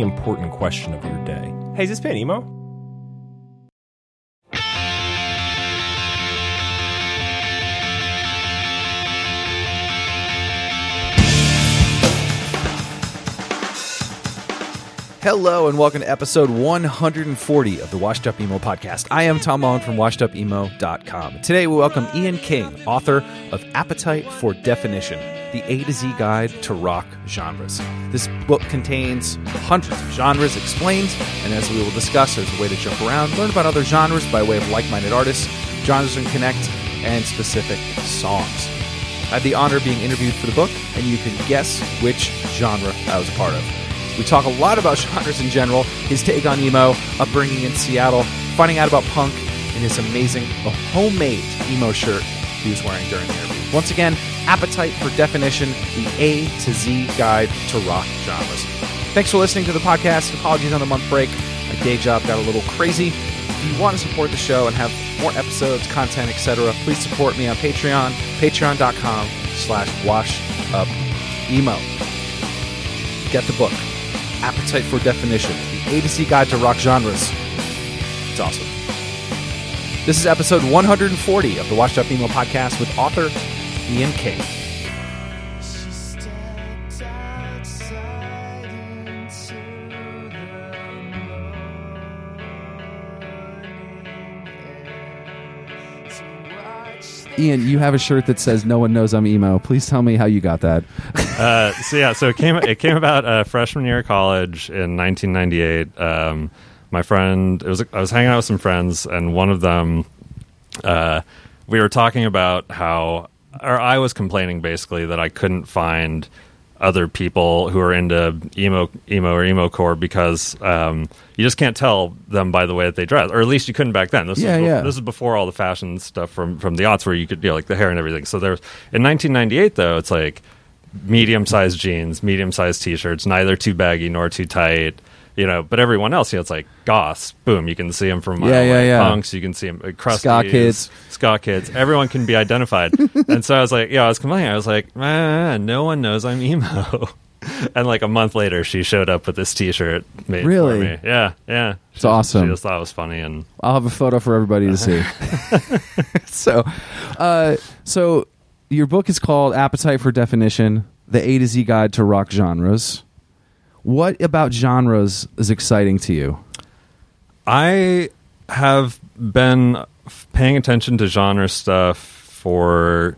important question of your day. Hey, is this band emo? Hello and welcome to episode 140 of the Washed Up Emo podcast. I am Tom Mullen from washedupemo.com. Today we welcome Ian King, author of Appetite for Definition, the A to Z guide to rock genres. This book contains hundreds of genres explained, and as we will discuss, there's a way to jump around, learn about other genres by way of like-minded artists, genres and connect, and specific songs. I had the honor of being interviewed for the book, and you can guess which genre I was a part of. We talk a lot about genres in general, his take on emo, upbringing in Seattle, finding out about punk, and his amazing homemade emo shirt he was wearing during the interview. Once again, Appetite for Definition, the A to Z guide to rock genres. Thanks for listening to the podcast. Apologies on the month break. My day job got a little crazy. If you want to support the show and have more episodes, content, etc., please support me on Patreon, patreon.com slash wash up emo. Get the book. Appetite for Definition, the A to Z guide to rock genres. It's awesome. This is episode 140 of the Washed Up Emo podcast with author Ian King. Ian, you have a shirt that says "No one knows I'm emo." Please tell me how you got that. uh, so yeah, so it came it came about uh, freshman year of college in 1998. Um, my friend, it was I was hanging out with some friends, and one of them, uh, we were talking about how, or I was complaining basically that I couldn't find other people who are into emo emo or emo core because um, you just can't tell them by the way that they dress, or at least you couldn't back then. This Yeah, bef- yeah. This is before all the fashion stuff from from the aughts where you could you know, like the hair and everything. So there's in 1998 though, it's like medium sized jeans, medium sized t shirts, neither too baggy nor too tight. You know, but everyone else, you know, it's like goths. Boom, you can see them from a mile Yeah, yeah, away. yeah. punks. You can see them, uh, crusties, Ska kids. ska kids. Everyone can be identified. and so I was like, yeah, I was complaining. I was like, man, no one knows I'm emo. and like a month later, she showed up with this T-shirt made Really? for me. Yeah, yeah. It's She- awesome. She just thought it was funny, and I'll have a photo for everybody to see. so, uh, so your book is called Appetite for Definition: The A to Z Guide to Rock Genres. What about genres is exciting to you? I have been paying attention to genre stuff for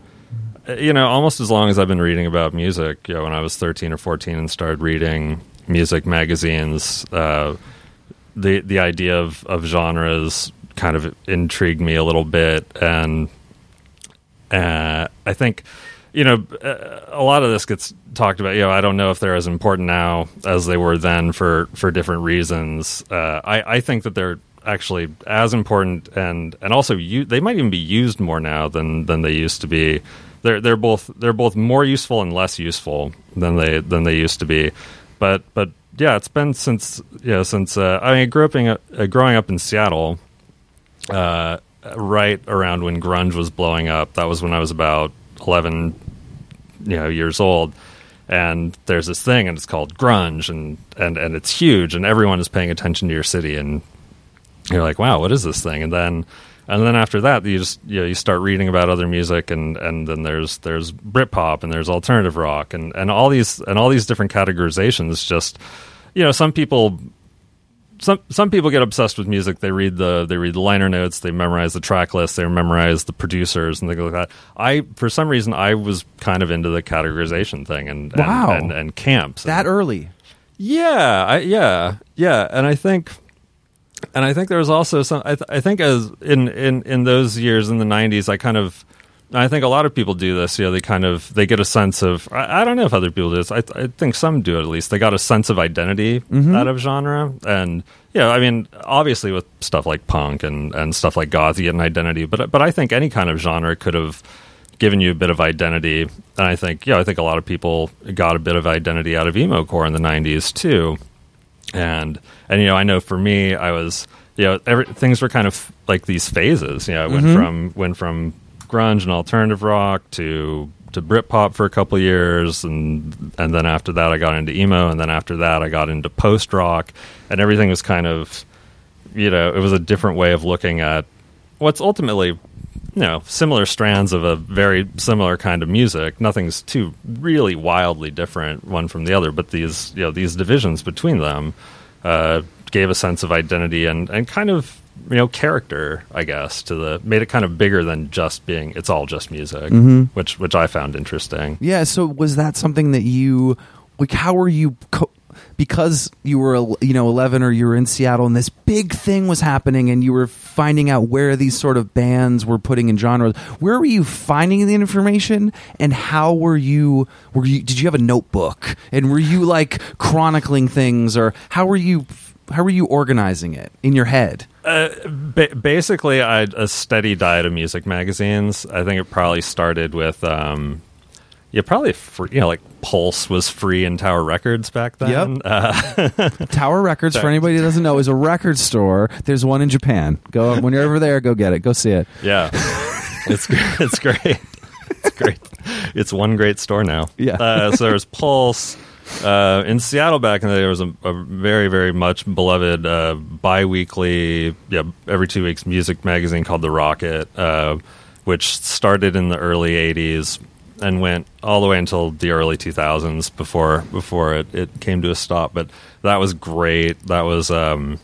you know almost as long as I've been reading about music. You know, when I was thirteen or fourteen and started reading music magazines, uh, the the idea of of genres kind of intrigued me a little bit, and uh, I think you know uh, a lot of this gets talked about. You know, I don't know if they're as important now as they were then for for different reasons. Uh, I I think that they're actually as important and and also you they might even be used more now than than they used to be. They're they're both they're both more useful and less useful than they than they used to be. But but yeah, it's been since yeah since uh, I mean grew up in, uh, growing up in Seattle uh, right around when grunge was blowing up. That was when I was about eleven, you know, years old. And there's this thing, and it's called grunge, and and and it's huge, and everyone is paying attention to your city, and you're like, wow, what is this thing? And then and then after that, you just you know you start reading about other music, and and then there's there's Britpop, and there's alternative rock, and and all these and all these different categorizations. Just you know, some people some some people get obsessed with music. They read the they read the liner notes, they memorize the track list, they memorize the producers and things like that. I for some reason I was kind of into the categorization thing and and, Wow. and, and camps. that early. Yeah, I, yeah, yeah, and I think, and I think there was also some. I, th- I think as in in in those years in the '90s, I kind of, I think a lot of people do this. You know, they kind of they get a sense of. I, I don't know if other people do this. I, I think some do at least. They got a sense of identity mm-hmm. out of genre, and yeah, I mean, obviously with stuff like punk and and stuff like goth, you get an identity. But but I think any kind of genre could have given you a bit of identity. And I think, yeah, I think a lot of people got a bit of identity out of emo core in the '90s too. And and you know, I know for me, I was you know, every, things were kind of like these phases. You know, I went mm-hmm. from went from grunge and alternative rock to to Britpop for a couple years, and and then after that, I got into emo, and then after that, I got into post rock, and everything was kind of you know, it was a different way of looking at what's ultimately, you know, similar strands of a very similar kind of music. Nothing's too really wildly different one from the other, but these, you know, these divisions between them uh, gave a sense of identity and, and kind of, you know, character, I guess, to the made it kind of bigger than just being it's all just music, mm-hmm. which which I found interesting. Yeah. So was that something that you like? How were you? Co- because you were, you know, eleven or you were in Seattle, and this big thing was happening, and you were finding out where these sort of bands were putting in genres. Where were you finding the information, and how were you? Were you? Did you have a notebook, and were you like chronicling things, or how were you? How were you organizing it in your head? Ba- basically, I a steady diet of music magazines. I think it probably started with, um, yeah, probably free, you know, like Pulse was free in Tower Records back then. Yep. Uh, Tower Records, for anybody who doesn't know, is a record store. There's one in Japan. Go when you're over there, go get it. Go see it. yeah, it's it's great. It's great. It's one great store now. Yeah. Uh, so there's Pulse. Uh, in Seattle back in the day, there was a, a very, very much beloved uh, bi-weekly, yeah, every two weeks music magazine called The Rocket, uh, which started in the early '80s and went all the way until the early 2000s before before it, it came to a stop. But that was great. That was, um,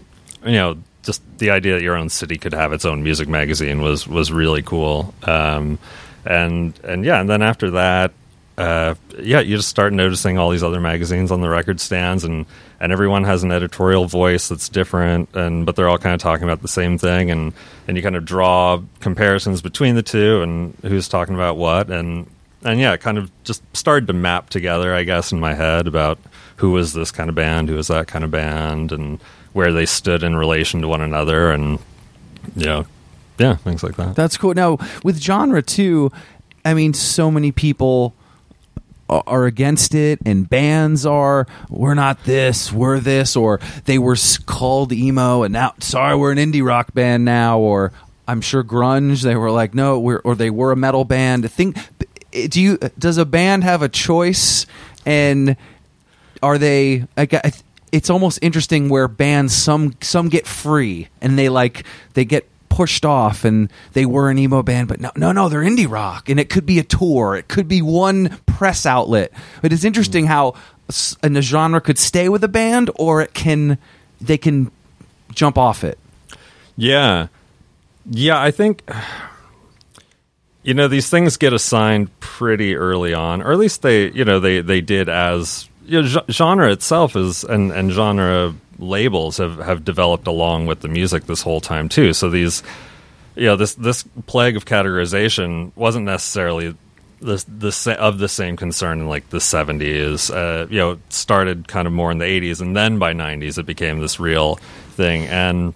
you know, just the idea that your own city could have its own music magazine was was really cool. Um, and and yeah, and then after that, uh, yeah, you just start noticing all these other magazines on the record stands, and and everyone has an editorial voice that's different, and but they're all kind of talking about the same thing, and and you kind of draw comparisons between the two, and who's talking about what, and and yeah, it kind of just started to map together, I guess, in my head about who was this kind of band, who was that kind of band, and where they stood in relation to one another, and you know, yeah, things like that. That's cool. Now with genre too, I mean, so many people are against it, and bands are we're not this, we're this, or they were called emo, and now sorry, we're an indie rock band now, or I'm sure grunge. They were like no, we're or they were a metal band. Think, eh, do you does a band have a choice, and are they? Got- It's almost interesting where bands some some get free and they like they get pushed off and they were an emo band but no no no they're indie rock. And it could be a tour. It could be one press outlet. But it's interesting how and genre could stay with a band or it can they can jump off it. Yeah. Yeah, I think you know these things get assigned pretty early on or at least they you know they they did as you know, genre itself is and and genre labels have have developed along with the music this whole time too. So these you know this this plague of categorization wasn't necessarily the the of the same concern in like the 70s uh, you know started kind of more in the 80s and then by 90s it became this real thing. And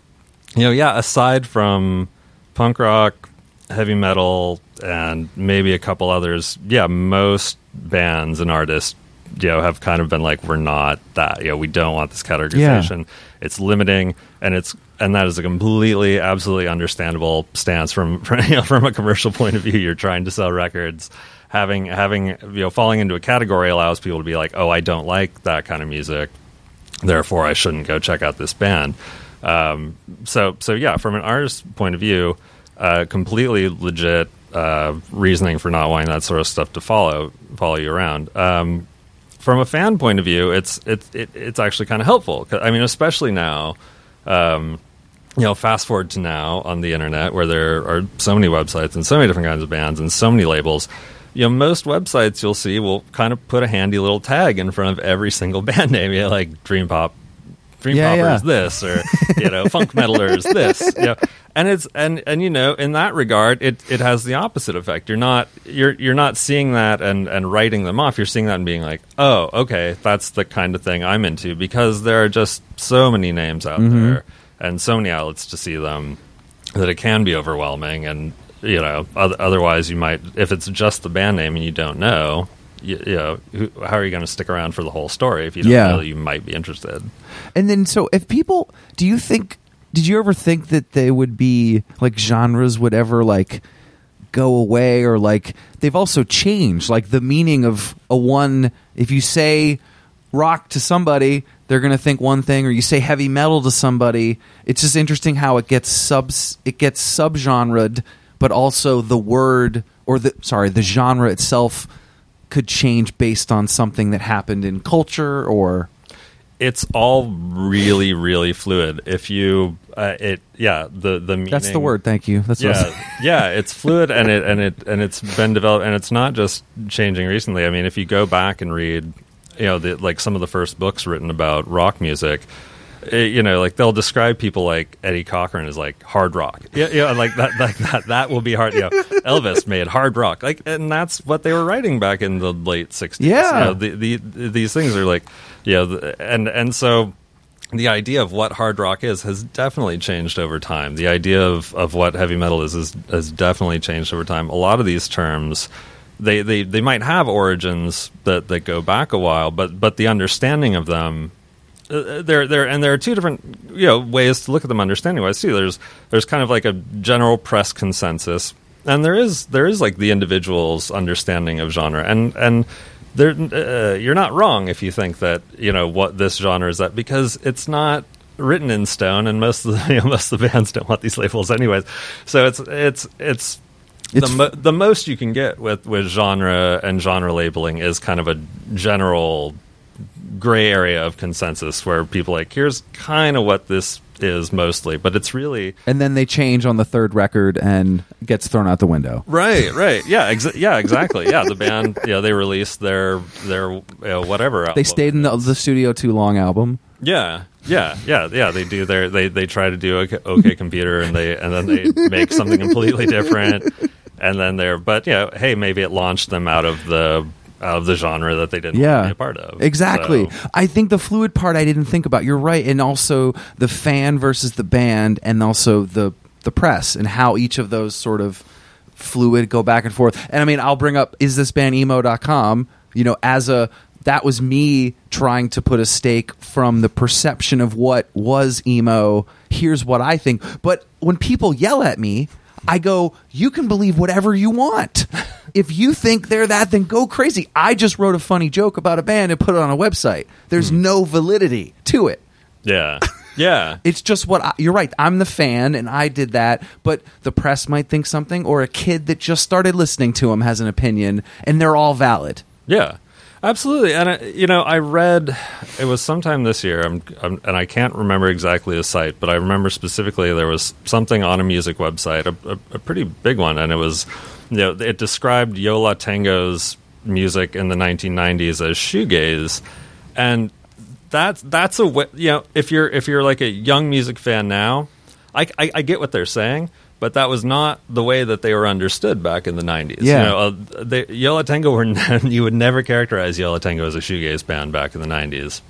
you know yeah aside from punk rock heavy metal and maybe a couple others yeah most bands and artists you know have kind of been like we're not that you know we don't want this categorization it's limiting and it's and that is a completely absolutely understandable stance from from, you know, from a commercial point of view you're trying to sell records having having you know falling into a category allows people to be like oh i don't like that kind of music therefore I shouldn't go check out this band. Um, so so yeah, from an artist's point of view, uh, completely legit uh, reasoning for not wanting that sort of stuff to follow follow you around. Um, from a fan point of view, it's it's it, it's actually kind of helpful. I mean, especially now Um, you know, fast forward to now on the internet where there are so many websites and so many different kinds of bands and so many labels. You know, most websites you'll see will kind of put a handy little tag in front of every single band name. You know, like Dream Pop, Dream Yeah, Poppers yeah. this, or you know, Funk metaler is this. You know, and it's and and you know, in that regard, it it has the opposite effect. You're not you're you're not seeing that and and writing them off. You're seeing that and being like, oh, okay, that's the kind of thing I'm into because there are just so many names out Mm-hmm. there and so many outlets to see them that it can be overwhelming and you know otherwise you might if it's just the band name and you don't know you, you know who, how are you going to stick around for the whole story if you don't Yeah. know that you might be interested And then, so if people, do you think, did you ever think that they would be like genres would ever like go away or like they've also changed? Like the meaning of a one, if you say rock to somebody, they're going to think one thing, or you say heavy metal to somebody. It's just interesting how it gets subs, it gets subgenred, but also the word or the, sorry, the genre itself could change based on something that happened in culture or. it's all really really fluid if you uh, it yeah the the meaning, That's the word. Thank you. That's what yeah, yeah, it's fluid and it and it and it's been developed and it's not just changing recently. I mean, if you go back and read, you know, the, like some of the first books written about rock music, you know, like they'll describe people like Eddie Cochran as like hard rock. Yeah, yeah, like that, like that, that will be hard. You know, Elvis made hard rock, like, and that's what they were writing back in the late '60s. Yeah. you know, the, the these things are like, you know, and and so the idea of what hard rock is has definitely changed over time. The idea of, of what heavy metal is, is has definitely changed over time. A lot of these terms, they, they, they might have origins that, that go back a while, but but the understanding of them, uh, there there and there are two different you know ways to look at them understanding wise too. There's there's kind of like a general press consensus, and there is there is like the individual's understanding of genre, and and there, uh, you're not wrong if you think that you know what this genre is at because it's not written in stone, and most of the you know, most of the bands don't want these labels anyways. So it's it's it's. It's the, mo- the most you can get with, with genre and genre labeling is kind of a general gray area of consensus where people like here's kind of what this is mostly but it's really and then they change on the third record and gets thrown out the window. right right yeah exa- yeah exactly yeah the band yeah they released their their you know, whatever They stayed in the, the studio too long album. Yeah, yeah, yeah, yeah. They do their they they try to do OK, OK Computer, and they and then they make something completely different, and then they're but you know, hey, maybe it launched them out of the out of the genre that they didn't want to Yeah, be a part of. Exactly. So, I think the fluid part I didn't think about. You're right, and also the fan versus the band, and also the the press, and how each of those sort of fluid go back and forth. And I mean, I'll bring up is this band emo.com, you know, as a that was me trying to put a stake from the perception of what was emo. Here's what I think. But when people yell at me, I go, you can believe whatever you want. If you think they're that, then go crazy. I just wrote a funny joke about a band and put it on a website. There's hmm. no validity to it. yeah, yeah, It's just what I, you're right. I'm the fan and I did that, but the press might think something, or a kid that just started listening to him has an opinion, and they're all valid. yeah. Absolutely, and I, you know, I read it was sometime this year, I'm, I'm, and I can't remember exactly the site, but I remember specifically there was something on a music website, a, a, a pretty big one, and it was, you know, it described Yo La Tengo's music in the 1990s as shoegaze, and that's that's a you know, if you're if you're like a young music fan now, I, I, I get what they're saying. But that was not the way that they were understood back in the '90s. Yeah. You know, uh, they, Yo La Tengo were you would never characterize Yo La Tengo as a shoegaze band back in the '90s,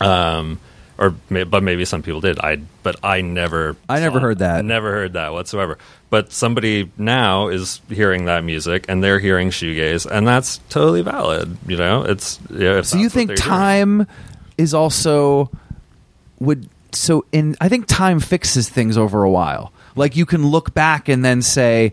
um, or but maybe some people did. I but I never I never heard that. Never heard that whatsoever. But somebody now is hearing that music and they're hearing shoegaze, and that's totally valid. You know, it's yeah. So you think time is also would so in I think time fixes things over a while. Like you can look back and then say,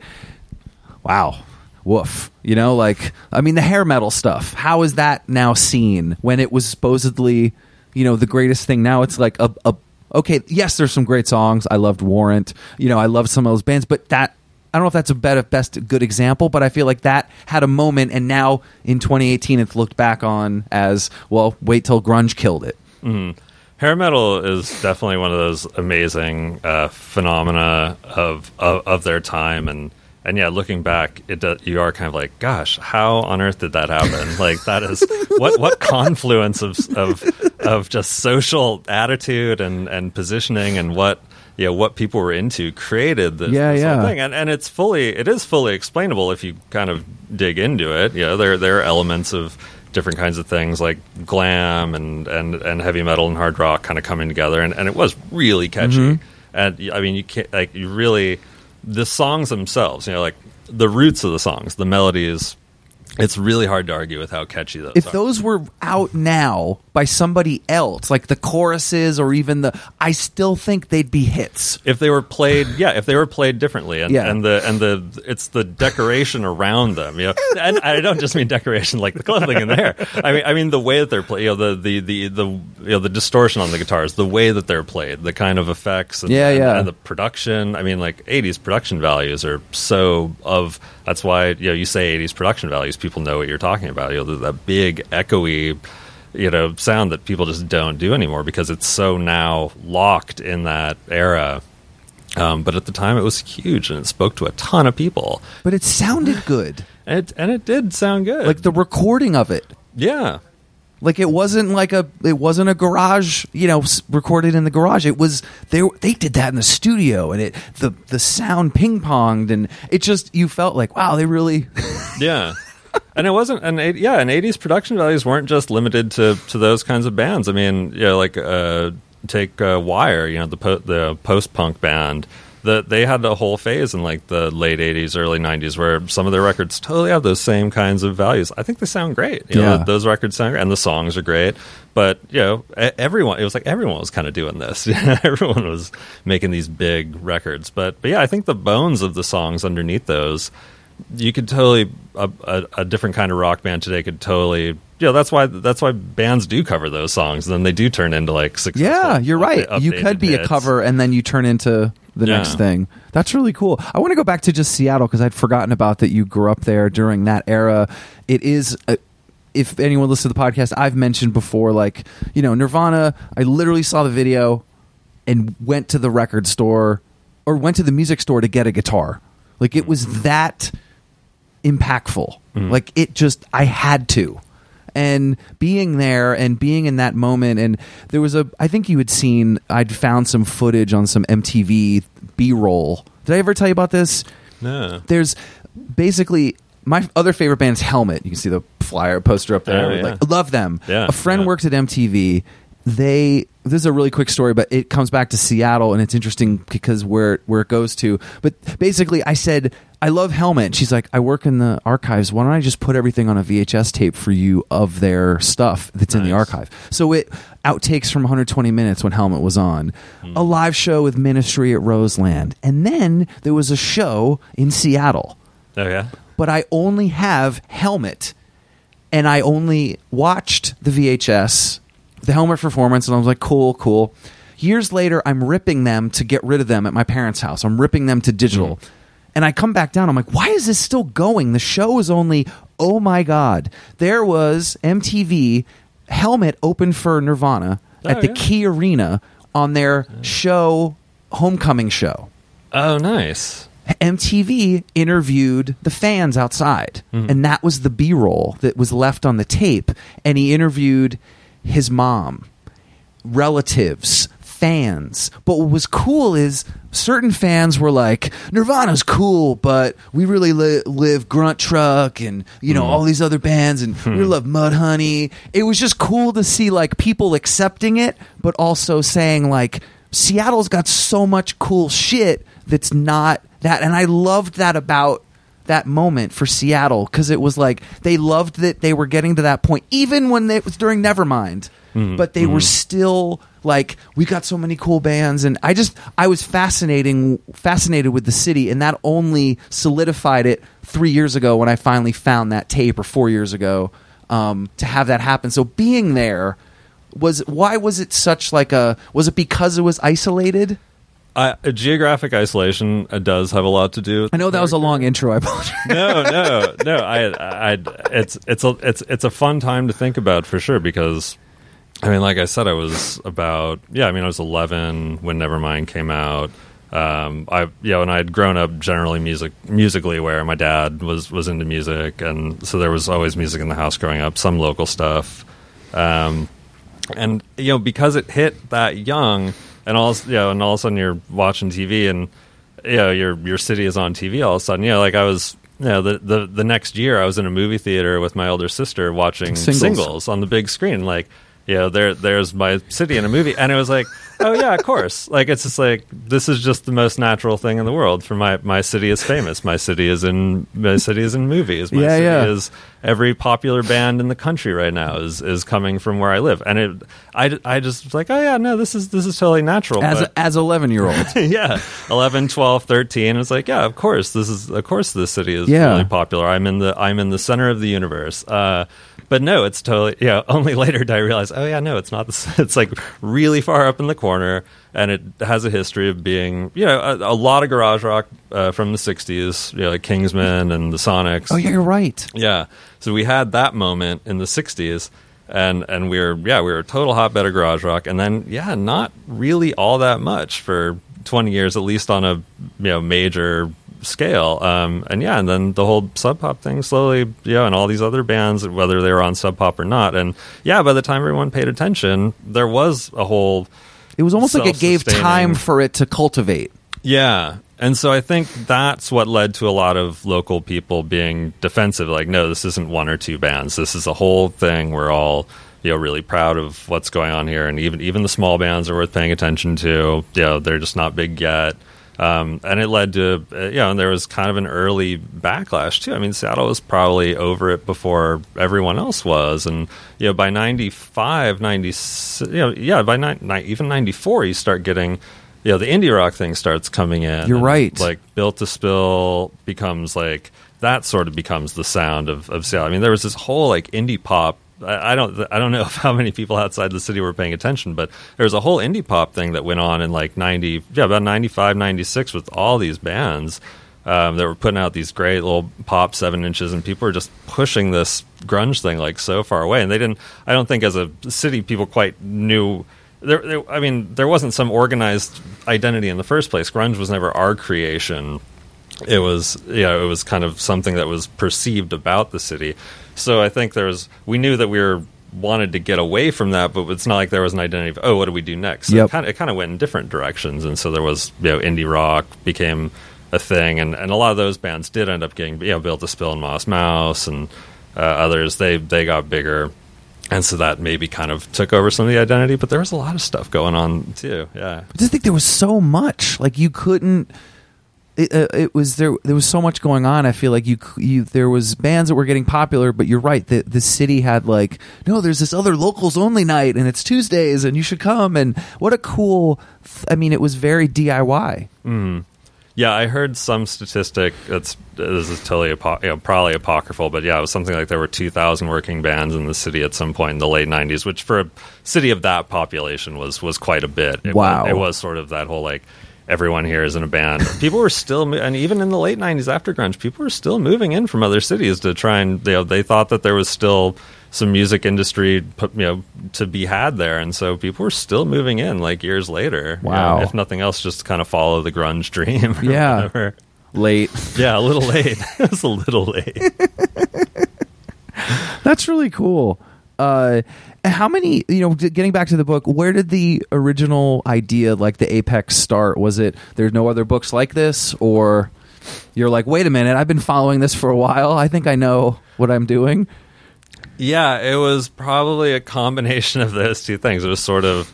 "Wow, woof." You know, like I mean the hair metal stuff. How is that now seen when it was supposedly, you know, the greatest thing? Now it's like a, a okay. Yes, there's some great songs. I loved Warrant. You know, I loved some of those bands, but that. I don't know if that's a better, best good example, but I feel like that had a moment, and now in 2018, it's looked back on as well. Wait till grunge killed it. Mm-hmm. Hair metal is definitely one of those amazing uh, phenomena of, of of their time, and and yeah, looking back, it does, you are kind of like, gosh, how on earth did that happen? like that is what what confluence of of of just social attitude and and positioning and what you know what people were into created this, Yeah, this yeah. thing, and and it's fully it is fully explainable if you kind of dig into it. You know, there there are elements of different kinds of things like glam and and and heavy metal and hard rock kind of coming together, and, and it was really catchy. Mm-hmm. And I mean, you can't like you really the songs themselves. You know, like the roots of the songs, the melodies. It's really hard to argue with how catchy those if are. those were out now by somebody else, like the choruses or even the, I still think they'd be hits. if they were played yeah if they were played differently and, Yeah. and the and the it's the decoration around them you know and i don't just mean decoration like the clothing in there i mean i mean the way that they're played you know the the the, the you know the distortion on the guitars the way that they're played the kind of effects and, Yeah, and, yeah. and the production i mean like 80s production values are so of that's why you know you say 80s production values people know what you're talking about. You know that big echoey you know sound that people just don't do anymore because it's so now locked in that era. Um, but at the time it was huge and it spoke to a ton of people. But it sounded good. and it, and it did sound good. Like the recording of it. yeah Like it wasn't like a it wasn't a garage, you know, recorded in the garage. It was they they did that in the studio and it the the sound ping ponged and it just you felt like wow, they really yeah. And it wasn't eight- yeah and 80s production values weren't just limited to to those kinds of bands. I mean you know like uh take uh, wire you know the po- the post punk band that they had a whole phase in like the late 80s early 90s where some of their records totally have those same kinds of values. I think they sound great. You know Yeah. those records sound great and the songs are great. But you know everyone it was like everyone was kind of doing this. Everyone was making these big records. But but yeah i think the bones of the songs underneath those you could totally a, a, a different kind of rock band today could totally you know that's why that's why bands do cover those songs and then they do turn into like successful Yeah, you're right. upda- you could be a cover and then you turn into the Yeah. next thing. That's really cool. I want to go back to just Seattle because I'd forgotten about that you grew up there during that era. It is. A, if anyone listens to the podcast, I've mentioned before, like you know, Nirvana. I literally saw the video and went to the record store or went to the music store to get a guitar. Like it was mm-hmm. that impactful. Mm-hmm. Like it just, I had to. And being there and being in that moment, and there was a, I think you had seen, I'd found some footage on some MTV B roll. Did I ever tell you about this? no There's basically my other favorite band's Helmet. You can see the flyer poster up there. Oh, yeah. Like, I love them. Yeah, a friend yeah. worked at MTV. They this is a really quick story, but it comes back to Seattle, and it's interesting because where where it goes to. But basically, I said I love Helmet. And she's like, I work in the archives. Why don't I just put everything on a VHS tape for you of their stuff that's in the archive? So it outtakes from 120 minutes when Helmet was on, Hmm. a live show with Ministry at Roseland, and then there was a show in Seattle oh yeah but I only have Helmet, and I only watched the VHS, the Helmet performance, and I was like, cool, cool. Years later, I'm ripping them to get rid of them at my parents' house. I'm ripping them to digital. And I come back down. I'm like, why is this still going? The show is only, oh my God. There was MTV Helmet open for Nirvana at Oh, the yeah. Key Arena on their show, Homecoming Show. oh nice MTV interviewed the fans outside, mm-hmm. and that was the B roll that was left on the tape. And he interviewed his mom, relatives, fans. But what was cool is certain fans were like, Nirvana's cool, but we really li- live Gruntruck and, you know, hmm. all these other bands, and hmm. we love Mudhoney. It was just cool to see, like, people accepting it, but also saying, like, Seattle's got so much cool shit that's not that. And I loved that about that moment for Seattle because it was like they loved that they were getting to that point, even when it was during Nevermind. But they were still like, we got so many cool bands, and I just I was fascinating fascinated with the city, and that only solidified it three years ago when I finally found that tape, or four years ago, um, to have that happen. So being there was why was it such like a was it because it was isolated? I, geographic isolation uh, does have a lot to do with I know that was a long intro. I apologize. no, no, no. I, I, it's, it's a, it's, it's a fun time to think about for sure because I mean, like I said, I was about yeah. I mean, I was 11 when Nevermind came out. Um, I know, and I had grown up generally music musically aware. My dad was was into music, and so there was always music in the house growing up. Some local stuff, um, and you know, because it hit that young, and all you know, and all of a sudden you're watching TV, and you know, your your city is on TV. All of a sudden, you know, like I was you know, the, the the next year I was in a movie theater with my older sister watching Singles. singles, on the big screen. Like, you know, there there's my city in a movie, and it was like, oh yeah, of course. Like it's just like this is just the most natural thing in the world. For my my city is famous. My city is in my city is in movies. My Yeah, city yeah. is every popular band in the country right now is is coming from where I live, and it I, I just was like, oh yeah, no, this is this is totally natural. As but- a, as eleven year old. yeah 11 12 13 it's like yeah of course this is of course this city is Yeah. really popular i'm in the i'm in the center of the universe uh but no it's totally yeah only later did i realize oh yeah no it's not this it's like really far up in the corner and it has a history of being you know a, a lot of garage rock uh, from the 60s you know like Kingsmen and the sonics oh yeah, you're right. yeah. So we had that moment in the '60s, and and we were yeah we were a total hotbed of garage rock, and then yeah not really all that much for 20 years at least on a you know major scale. Um, and yeah, and then the whole Sub Pop thing slowly yeah, and all these other bands whether they were on Sub Pop or not, and yeah, by the time everyone paid attention, there was a whole It was almost like it gave time for it to cultivate. yeah. And so I think that's what led to a lot of local people being defensive. Like, no, this isn't one or two bands. This is a whole thing. We're all, you know, really proud of what's going on here. And even even the small bands are worth paying attention to. You know, they're just not big yet. Um, and it led to, uh, you know, and there was kind of an early backlash too. I mean, Seattle was probably over it before everyone else was. And, you know, by 95, 96, you know, yeah, by ni- ni- even 94, you start getting, you know, the indie rock thing starts coming in. You're right. Like, Built to Spill becomes like, that sort of becomes the sound of, of Seattle. I mean, there was this whole like indie pop. I, don't, I don't know how many people outside the city were paying attention, but there was a whole indie pop thing that went on in like 90, yeah, about 95, 96 with all these bands um, that were putting out these great little pop seven inches, and people were just pushing this grunge thing like so far away. And they didn't, I don't think as a city people quite knew. There, there, I mean, there wasn't some organized identity in the first place. Grunge was never our creation it was you know it was kind of something that was perceived about the city so i think there was we knew that we were wanted to get away from that but it's not like there was an identity of oh what do we do next so Yep. it kind of it kind of went in different directions and so there was you know indie rock became a thing and and a lot of those bands did end up getting you know built to spill and Modest Mouse and uh, others they they got bigger and so that maybe kind of took over some of the identity but there was a lot of stuff going on too yeah I just think there was so much. Like you couldn't. It, uh, it was there. There was so much going on. I feel like you, you there was bands that were getting popular, but you're right. The the city had like no. There's this other locals only night, and it's Tuesdays, and you should come. And what a cool. I mean, it was very DIY. Yeah, I heard some statistic that's this is totally apo- you know, probably apocryphal, but yeah, it was something like there were two thousand working bands in the city at some point in the late '90s, which for a city of that population was was quite a bit. It Wow. was, it was sort of that whole like everyone here is in a band. people were still, and even in the late '90s after grunge, people were still moving in from other cities to try and you know they thought that there was still some music industry you know to be had there, and so people were still moving in like years later. you know, Wow. if nothing else, just to kind of follow the grunge dream. Yeah. whatever. Late. Yeah, a little late. it was a little late. That's really cool. Uh, how many? You know, getting back to the book, where did the original idea, like the apex, start? Was it there's no other books like this, or you're like, wait a minute, I've been following this for a while. I think I know what I'm doing. Yeah, it was probably a combination of those two things. It was sort of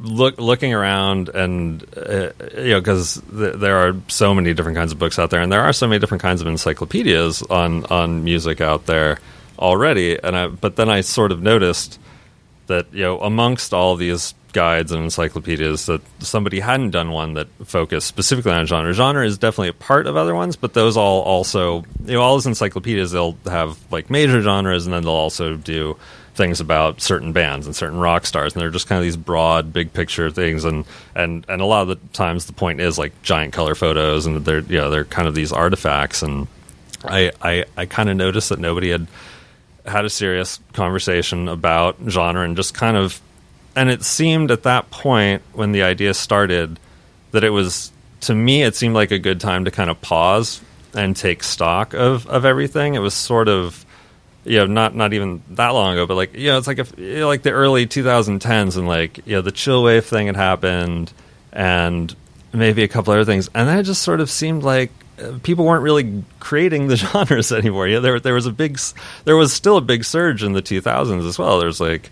look looking around and uh, you know because th- there are so many different kinds of books out there and there are so many different kinds of encyclopedias on on music out there already and I but then I sort of noticed that you know amongst all these guides and encyclopedias that somebody hadn't done one that focused specifically on genre. Genre is definitely a part of other ones, but those all also you know all those encyclopedias they'll have like major genres and then they'll also do things about certain bands and certain rock stars and they're just kind of these broad big picture things and and and a lot of the times the point is like giant color photos and they're you know they're kind of these artifacts and I I, I kind of noticed that nobody had had a serious conversation about genre and just kind of and it seemed at that point when the idea started that it was to me it seemed like a good time to kind of pause and take stock of of everything. It was sort of you know not not even that long ago but like you know it's like if you know, like the early 2010s and like you know the chill wave thing had happened and maybe a couple other things. And then it just sort of seemed like people weren't really creating the genres anymore. Yeah, there there was a big, there was still a big surge in the 2000s as well. There's like,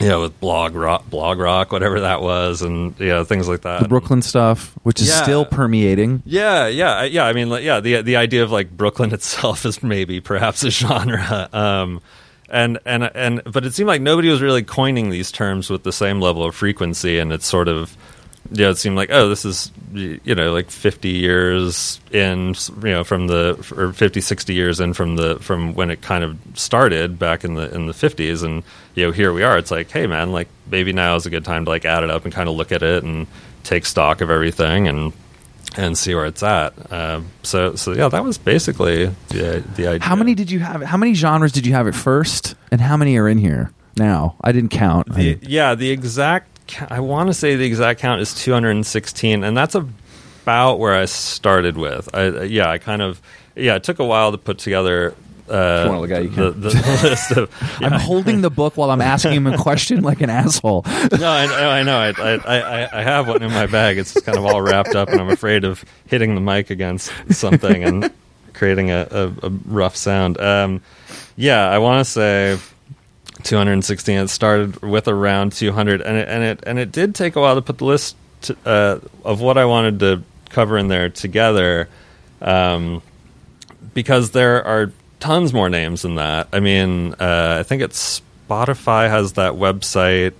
you know, with blog rock, blog rock, whatever that was, and you know things like that. The Brooklyn stuff, which is Yeah. still permeating. Yeah, yeah, yeah. I mean, like, yeah, the the idea of like Brooklyn itself is maybe perhaps a genre. Um, and and and but it seemed like nobody was really coining these terms with the same level of frequency, and it's sort of yeah, it seemed like oh, this is you know like 50 years in you know from the or 50 60 years in from the from when it kind of started back in the in the 50s and you know here we are it's like hey man like maybe now is a good time to like add it up and kind of look at it and take stock of everything and and see where it's at. Um, so so yeah, that was basically the the idea. How many did you have? How many genres did you have at first, and how many are in here now? I didn't count. The, yeah, the exact. Ca- I want to say the exact count is 216, and that's about where I started with. I, uh, yeah, I kind of yeah. It took a while to put together. Uh, you wanna look at it, you the, the, the list of. I'm holding the book while I'm asking him a question like an asshole. no, I, know- I know. I, I, I, I have one in my bag. It's kind of all wrapped up, and I'm afraid of hitting the mic against something and creating a, a, a rough sound. Um, yeah, I want to say 216. It started with around 200, and it and it and it did take a while to put the list to, uh, of what I wanted to cover in there together, um, because there are tons more names than that. I mean, uh, I think it's Spotify has that website.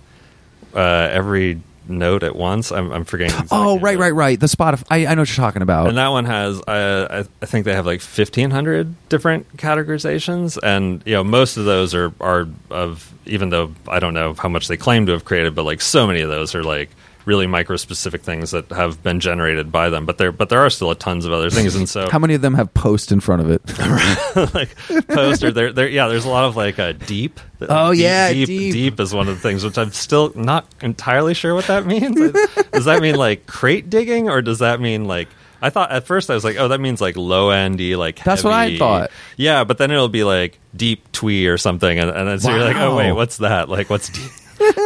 Uh, every note at once. I'm, I'm forgetting. exactly Oh, right, right, right. The Spotify. I, I know what you're talking about. and that one has, uh, I, I think they have like fifteen hundred different categorizations, and you know most of those are are of even though I don't know how much they claim to have created, but like so many of those are like really micro specific things that have been generated by them. But there but there are still a tons of other things, and so how many of them have post in front of it? like post or there there yeah there's a lot of like a deep uh, Oh, Deep- yeah, deep, deep. deep is one of the things which i'm still not entirely sure what that means does that mean like crate digging or does that mean like I thought at first I was like, oh, that means like low endy, like That's what I thought. Yeah, but then it'll be like deep twee or something, and, and then so you're like, oh wait, what's that? Like, what's deep?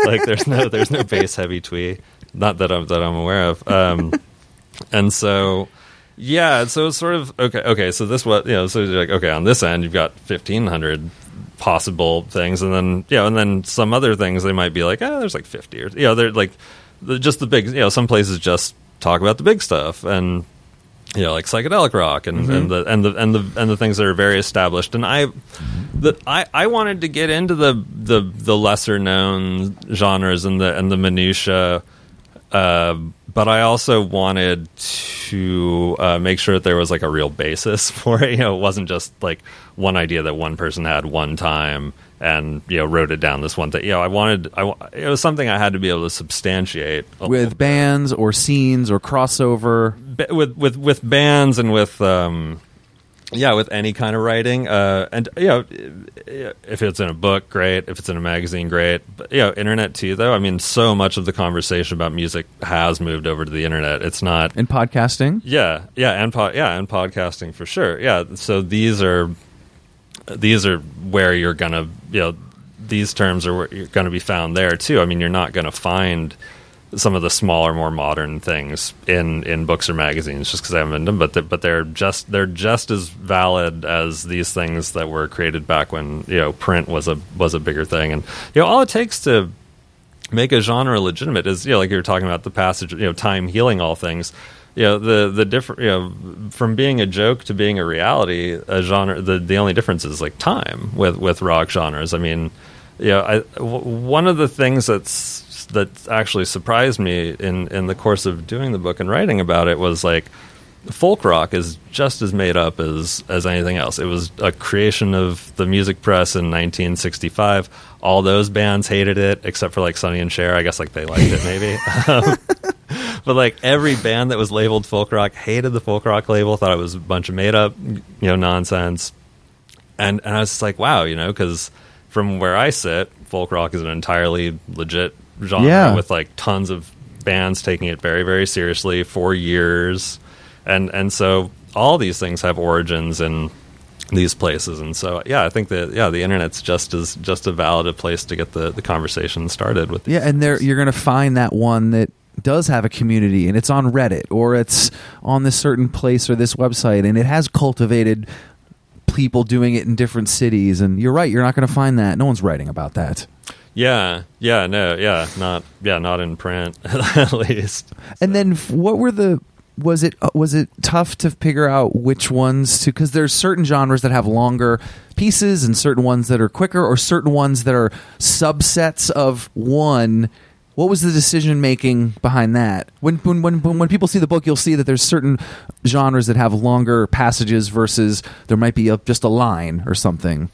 like, there's no there's no bass heavy twee, not that I'm that I'm aware of. Um, and so yeah so it's sort of okay okay so this what you know so you're like okay on this end you've got 1500 possible things and then you know and then some other things they might be like oh there's like 50 or you know they're like the, just the big you know some places just talk about the big stuff and you know like psychedelic rock and, and the and the and the and the things that are very established and i the i i wanted to get into the the the lesser known genres and the and the minutia uh, but I also wanted to uh, make sure that there was like a real basis for it. You know, it wasn't just like one idea that one person had one time and you know wrote it down this one thing. You know, I wanted I it was something I had to be able to substantiate With bands or scenes or crossover. ba- with with with bands and with um yeah with any kind of writing uh and you know if it's in a book great. If it's in a magazine great. But you know internet too though. I mean so much of the conversation about music has moved over to the internet. It's not In podcasting? yeah yeah and po- yeah and podcasting for sure. Yeah so these are these are where you're gonna you know these terms are where you're gonna be found there too. I mean you're not gonna find some of the smaller more modern things in in books or magazines just because i haven't been them but they're, but they're just they're just as valid as these things that were created back when you know print was a was a bigger thing. And you know all it takes to make a genre legitimate is you know like you were talking about the passage you know time healing all things. You know the the different you know from being a joke to being a reality a genre the the only difference is like time with with rock genres. I mean you know I, w- one of the things that's that actually surprised me in in the course of doing the book and writing about it was like folk rock is just as made up as as anything else. It was a creation of the music press in 1965. All those bands hated it, except for like Sonny and Cher. I guess like they liked it maybe. Um, but like every band that was labeled folk rock hated the folk rock label, thought it was a bunch of made up, you know, nonsense. and and I was just like, wow, you know, because from where I sit, folk rock is an entirely legit genre Yeah. with like tons of bands taking it very very seriously for years, and and so all these things have origins in these places, and so yeah, I think that yeah, the internet's just as just a valid a place to get the the conversation started with. these Yeah, and there you're going to find that one that does have a community and it's on Reddit or it's on this certain place or this website and it has cultivated people doing it in different cities and you're right, you're not going to find that. No one's writing about that. Yeah, yeah, no, yeah, not yeah, not in print at least. And then what were the was it uh, was it tough to figure out which ones to cuz there's certain genres that have longer pieces and certain ones that are quicker or certain ones that are subsets of one. What was the decision making behind that? When, when when when when people see the book you'll see that there's certain genres that have longer passages versus there might be a, just a line or something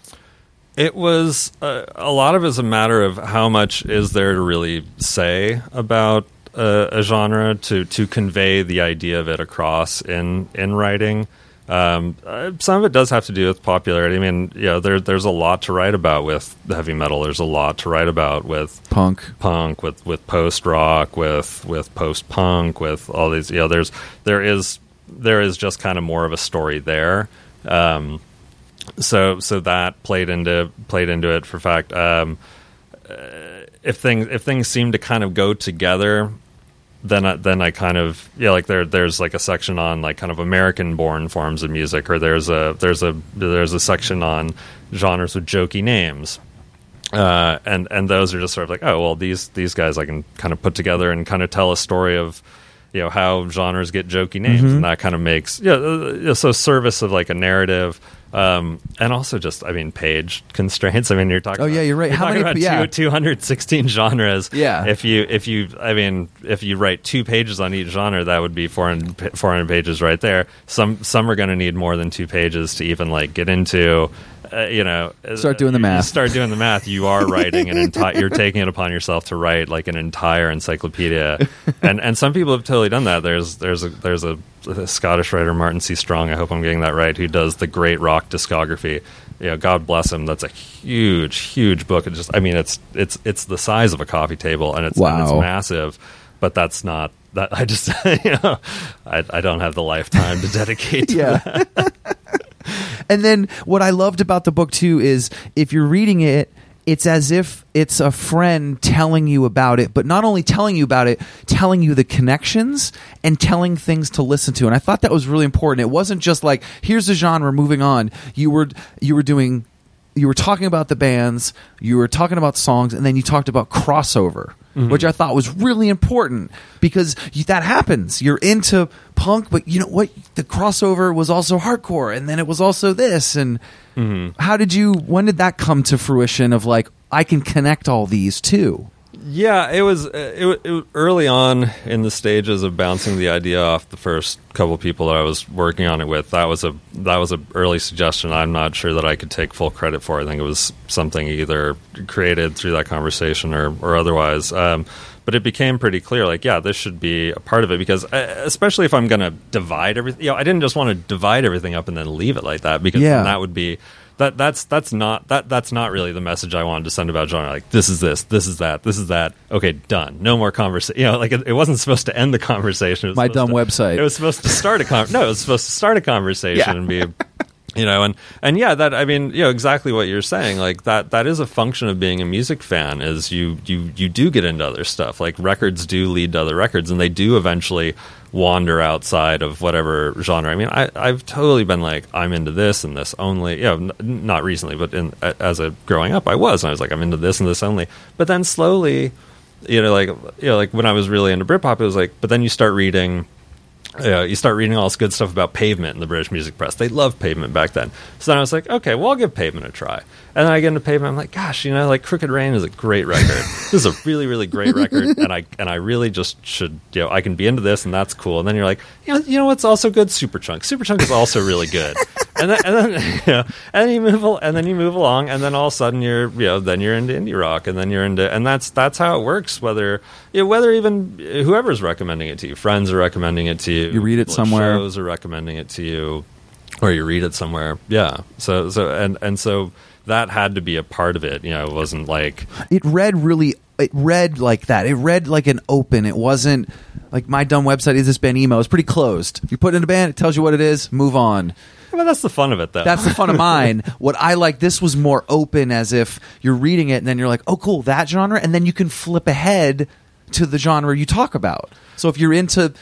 It was uh, a lot of it's a matter of how much is there to really say about uh, a genre to to convey the idea of it across in in writing. Um, uh, some of it does have to do with popularity. I mean, you know, there there's a lot to write about with heavy metal. There's a lot to write about with punk punk, with with post rock, with with post punk, with all these. You know, there's there is there is just kind of more of a story there. Um, so so that played into played into it. For fact, um, uh, if things if things seem to kind of go together, then I, then I kind of yeah like there there's like a section on like kind of American born forms of music, or there's a there's a there's a section on genres with jokey names. Uh, and and those are just sort of like oh well these these guys I can kind of put together and kind of tell a story of you know how genres get jokey names and that kind of makes yeah uh, yeah, so service of like a narrative um, and also just I mean page constraints I mean you're talking Oh, yeah, you're right. you're How many- about yeah. two, 216 genres Yeah. if you if you I mean if you write two pages on each genre that would be 400, 400 pages right there some some are going to need more than two pages to even like get into uh, you know Start doing the math. start doing the math. You are writing an entire you're taking it upon yourself to write like an entire encyclopedia. And and some people have totally done that. There's there's a there's a, a Scottish writer Martin C. Strong I hope I'm getting that right who does the great rock discography. You know God bless him. That's a huge huge book. It just I mean it's it's it's the size of a coffee table and it's and it's massive but that's not that I just you know I, I don't have the lifetime to dedicate to yeah. And then what I loved about the book too is if you're reading it, it's as if it's a friend telling you about it, but not only telling you about it, telling you the connections and telling things to listen to. And I thought that was really important. It wasn't just like here's the genre, moving on. You were you were doing you were talking about the bands, you were talking about songs, and then you talked about crossover, Mm-hmm. which I thought was really important because you, that happens. You're into punk, but you know what? The crossover was also hardcore, and then it was also this. And mm-hmm. how did you? When did that come to fruition? Of like, I can connect all these too. Yeah, it was uh, it, it was early on in the stages of bouncing the idea off the first couple people that I was working on it with. That was a that was a early suggestion. I'm not sure that I could take full credit for. I think it was something either created through that conversation or or otherwise. Um, but it became pretty clear, like, yeah, this should be a part of it because, uh, especially if I'm going to divide everything, you know, I didn't just want to divide everything up and then leave it like that because Yeah. that would be that that's that's not that that's not really the message I wanted to send about genre. Like this is this, this is that, this is that. Okay, done. No more conversation. You know, like it, it wasn't supposed to end the conversation. It was My dumb to- website. It was supposed to start a con- no. It was supposed to start a conversation Yeah. and be. You know, and and yeah, that I mean, you know, exactly what you're saying. Like that, that is a function of being a music fan. Is you you you do get into other stuff. Like records do lead to other records, and they do eventually wander outside of whatever genre. I mean, I I've totally been like I'm into this and this only. You know, n- not recently, but in as a growing up, I was. And I was like, I'm into this and this only. But then slowly, you know, like you know, like when I was really into Britpop, it was like, but then you start reading uh, you start reading all this good stuff about Pavement in the British music press. They loved Pavement back then. So then I was like, okay, well, I'll give Pavement a try. And then I get into Pavement. I'm like, gosh, you know, like Crooked Rain is a great record. this is a really, really great record, and I and I really just should, you know, I can be into this, and that's cool. And then you're like, you know, you know what's also good? Superchunk. Superchunk is also really good. and then and then you know, and then you move and then you move along, and then all of a sudden you're, you know, then you're into indie rock, and then you're into, and that's that's how it works. Whether you know, whether even whoever's recommending it to you, friends are recommending it to you, You read it somewhere. shows are recommending it to you or you read it somewhere. Yeah. So so and and so that had to be a part of it. You know, it wasn't like it read really it read like that it read like an open it wasn't like my dumb website is this band emo it's pretty closed you put it in a band it tells you what it is move on well, that's the fun of it, though. That's the fun of mine. What I like, this was more open, as if you're reading it and then you're like, oh, cool, that genre, and then you can flip ahead to the genre you talk about. So if you're into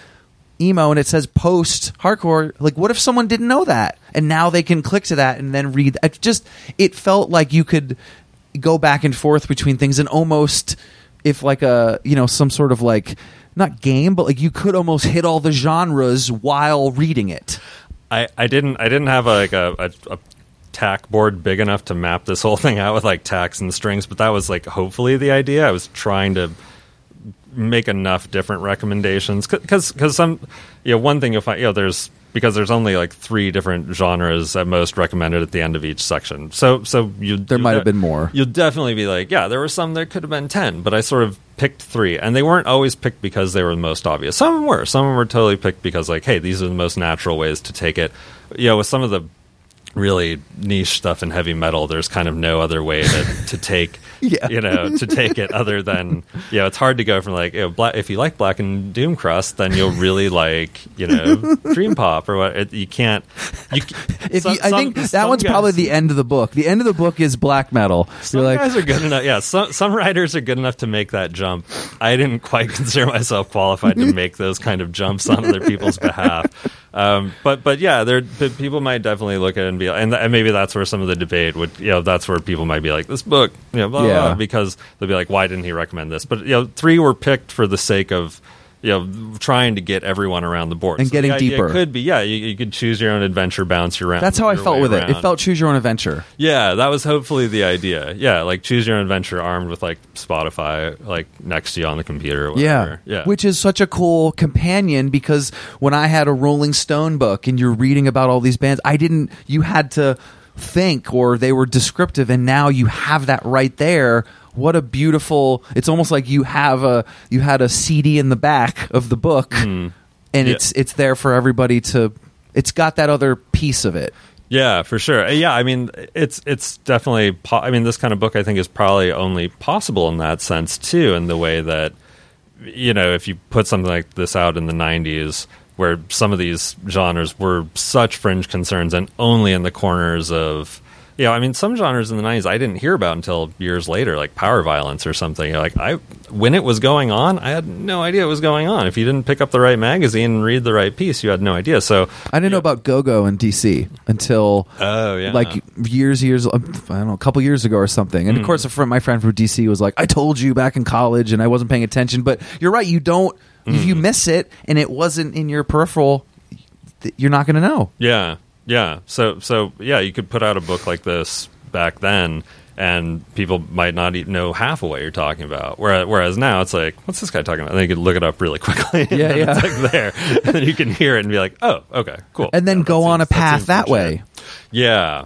emo and it says post hardcore, like, what if someone didn't know that and now they can click to that and then read? It just it felt like you could go back and forth between things and almost if like a you know some sort of like not game, but like you could almost hit all the genres while reading it. I, I didn't I didn't have like a, a, a tack board big enough to map this whole thing out with like tacks and strings, but that was like hopefully the idea. I was trying to make enough different recommendations because because some you know one thing you'll find you know there's because there's only like three different genres at most recommended at the end of each section. So so you there might have been more. You'll definitely be like, yeah, there were some there could have been ten, but I sort of picked three, and they weren't always picked because they were the most obvious. Some were. Some of them were totally picked because like, hey, these are the most natural ways to take it. You know, with some of the really niche stuff in heavy metal, there's kind of no other way to, to take, yeah. you know, to take it other than, you know, it's hard to go from like, you know, black, if you like Black and Doom Crust, then you'll really like, you know, Dream Pop or what. It, you can't. You, if some, you, I think that one's guys, probably the end of the book. The end of the book is black metal. Some like, guys are good enough. Yeah, some some writers are good enough to make that jump. I didn't quite consider myself qualified to mm-hmm. make those kind of jumps on other people's behalf. Um, but but yeah, there people might definitely look at it and be and, and maybe that's where some of the debate would you know that's where people might be like this book you know blah, yeah. blah, because they'll be like why didn't he recommend this? But you know three were picked for the sake of you know, trying to get everyone around the board and so getting deeper. could be, yeah. You, you, could choose your own adventure, bounce your around. That's how I felt with around. it. It felt choose your own adventure. Yeah, that was hopefully the idea. Yeah, like choose your own adventure, armed with like Spotify, like next to you on the computer. Yeah, yeah. Which is such a cool companion because when I had a Rolling Stone book and you're reading about all these bands, I didn't. You had to think or they were descriptive, and now you have that right there what a beautiful it's almost like you have a you had a cd in the back of the book mm. and yeah. it's it's there for everybody to it's got that other piece of it yeah for sure yeah i mean it's it's definitely po- i mean this kind of book i think is probably only possible in that sense too in the way that you know if you put something like this out in the 90s where some of these genres were such fringe concerns and only in the corners of yeah, I mean, some genres in the '90s I didn't hear about until years later, like power violence or something. Like I, when it was going on, I had no idea it was going on. If you didn't pick up the right magazine and read the right piece, you had no idea. So I didn't yeah. know about Go Go in DC until oh yeah, like years, years I don't know, a couple years ago or something. And mm. of hmm. course, a friend, my friend from DC was like, "I told you back in college," and I wasn't paying attention. But you're right, you don't. Mm. If you hmm. miss it and it wasn't in your peripheral, you're not going to know. Yeah. Yeah. So so yeah, you could put out a book like this back then and people might not even know half of what you're talking about. Whereas, whereas now it's like, what's this guy talking about? And then you can look it up really quickly. yeah, yeah. It's like there, and then you can hear it and be like, oh, okay, cool. And then yeah, go on seems, a path that, that way. Yeah.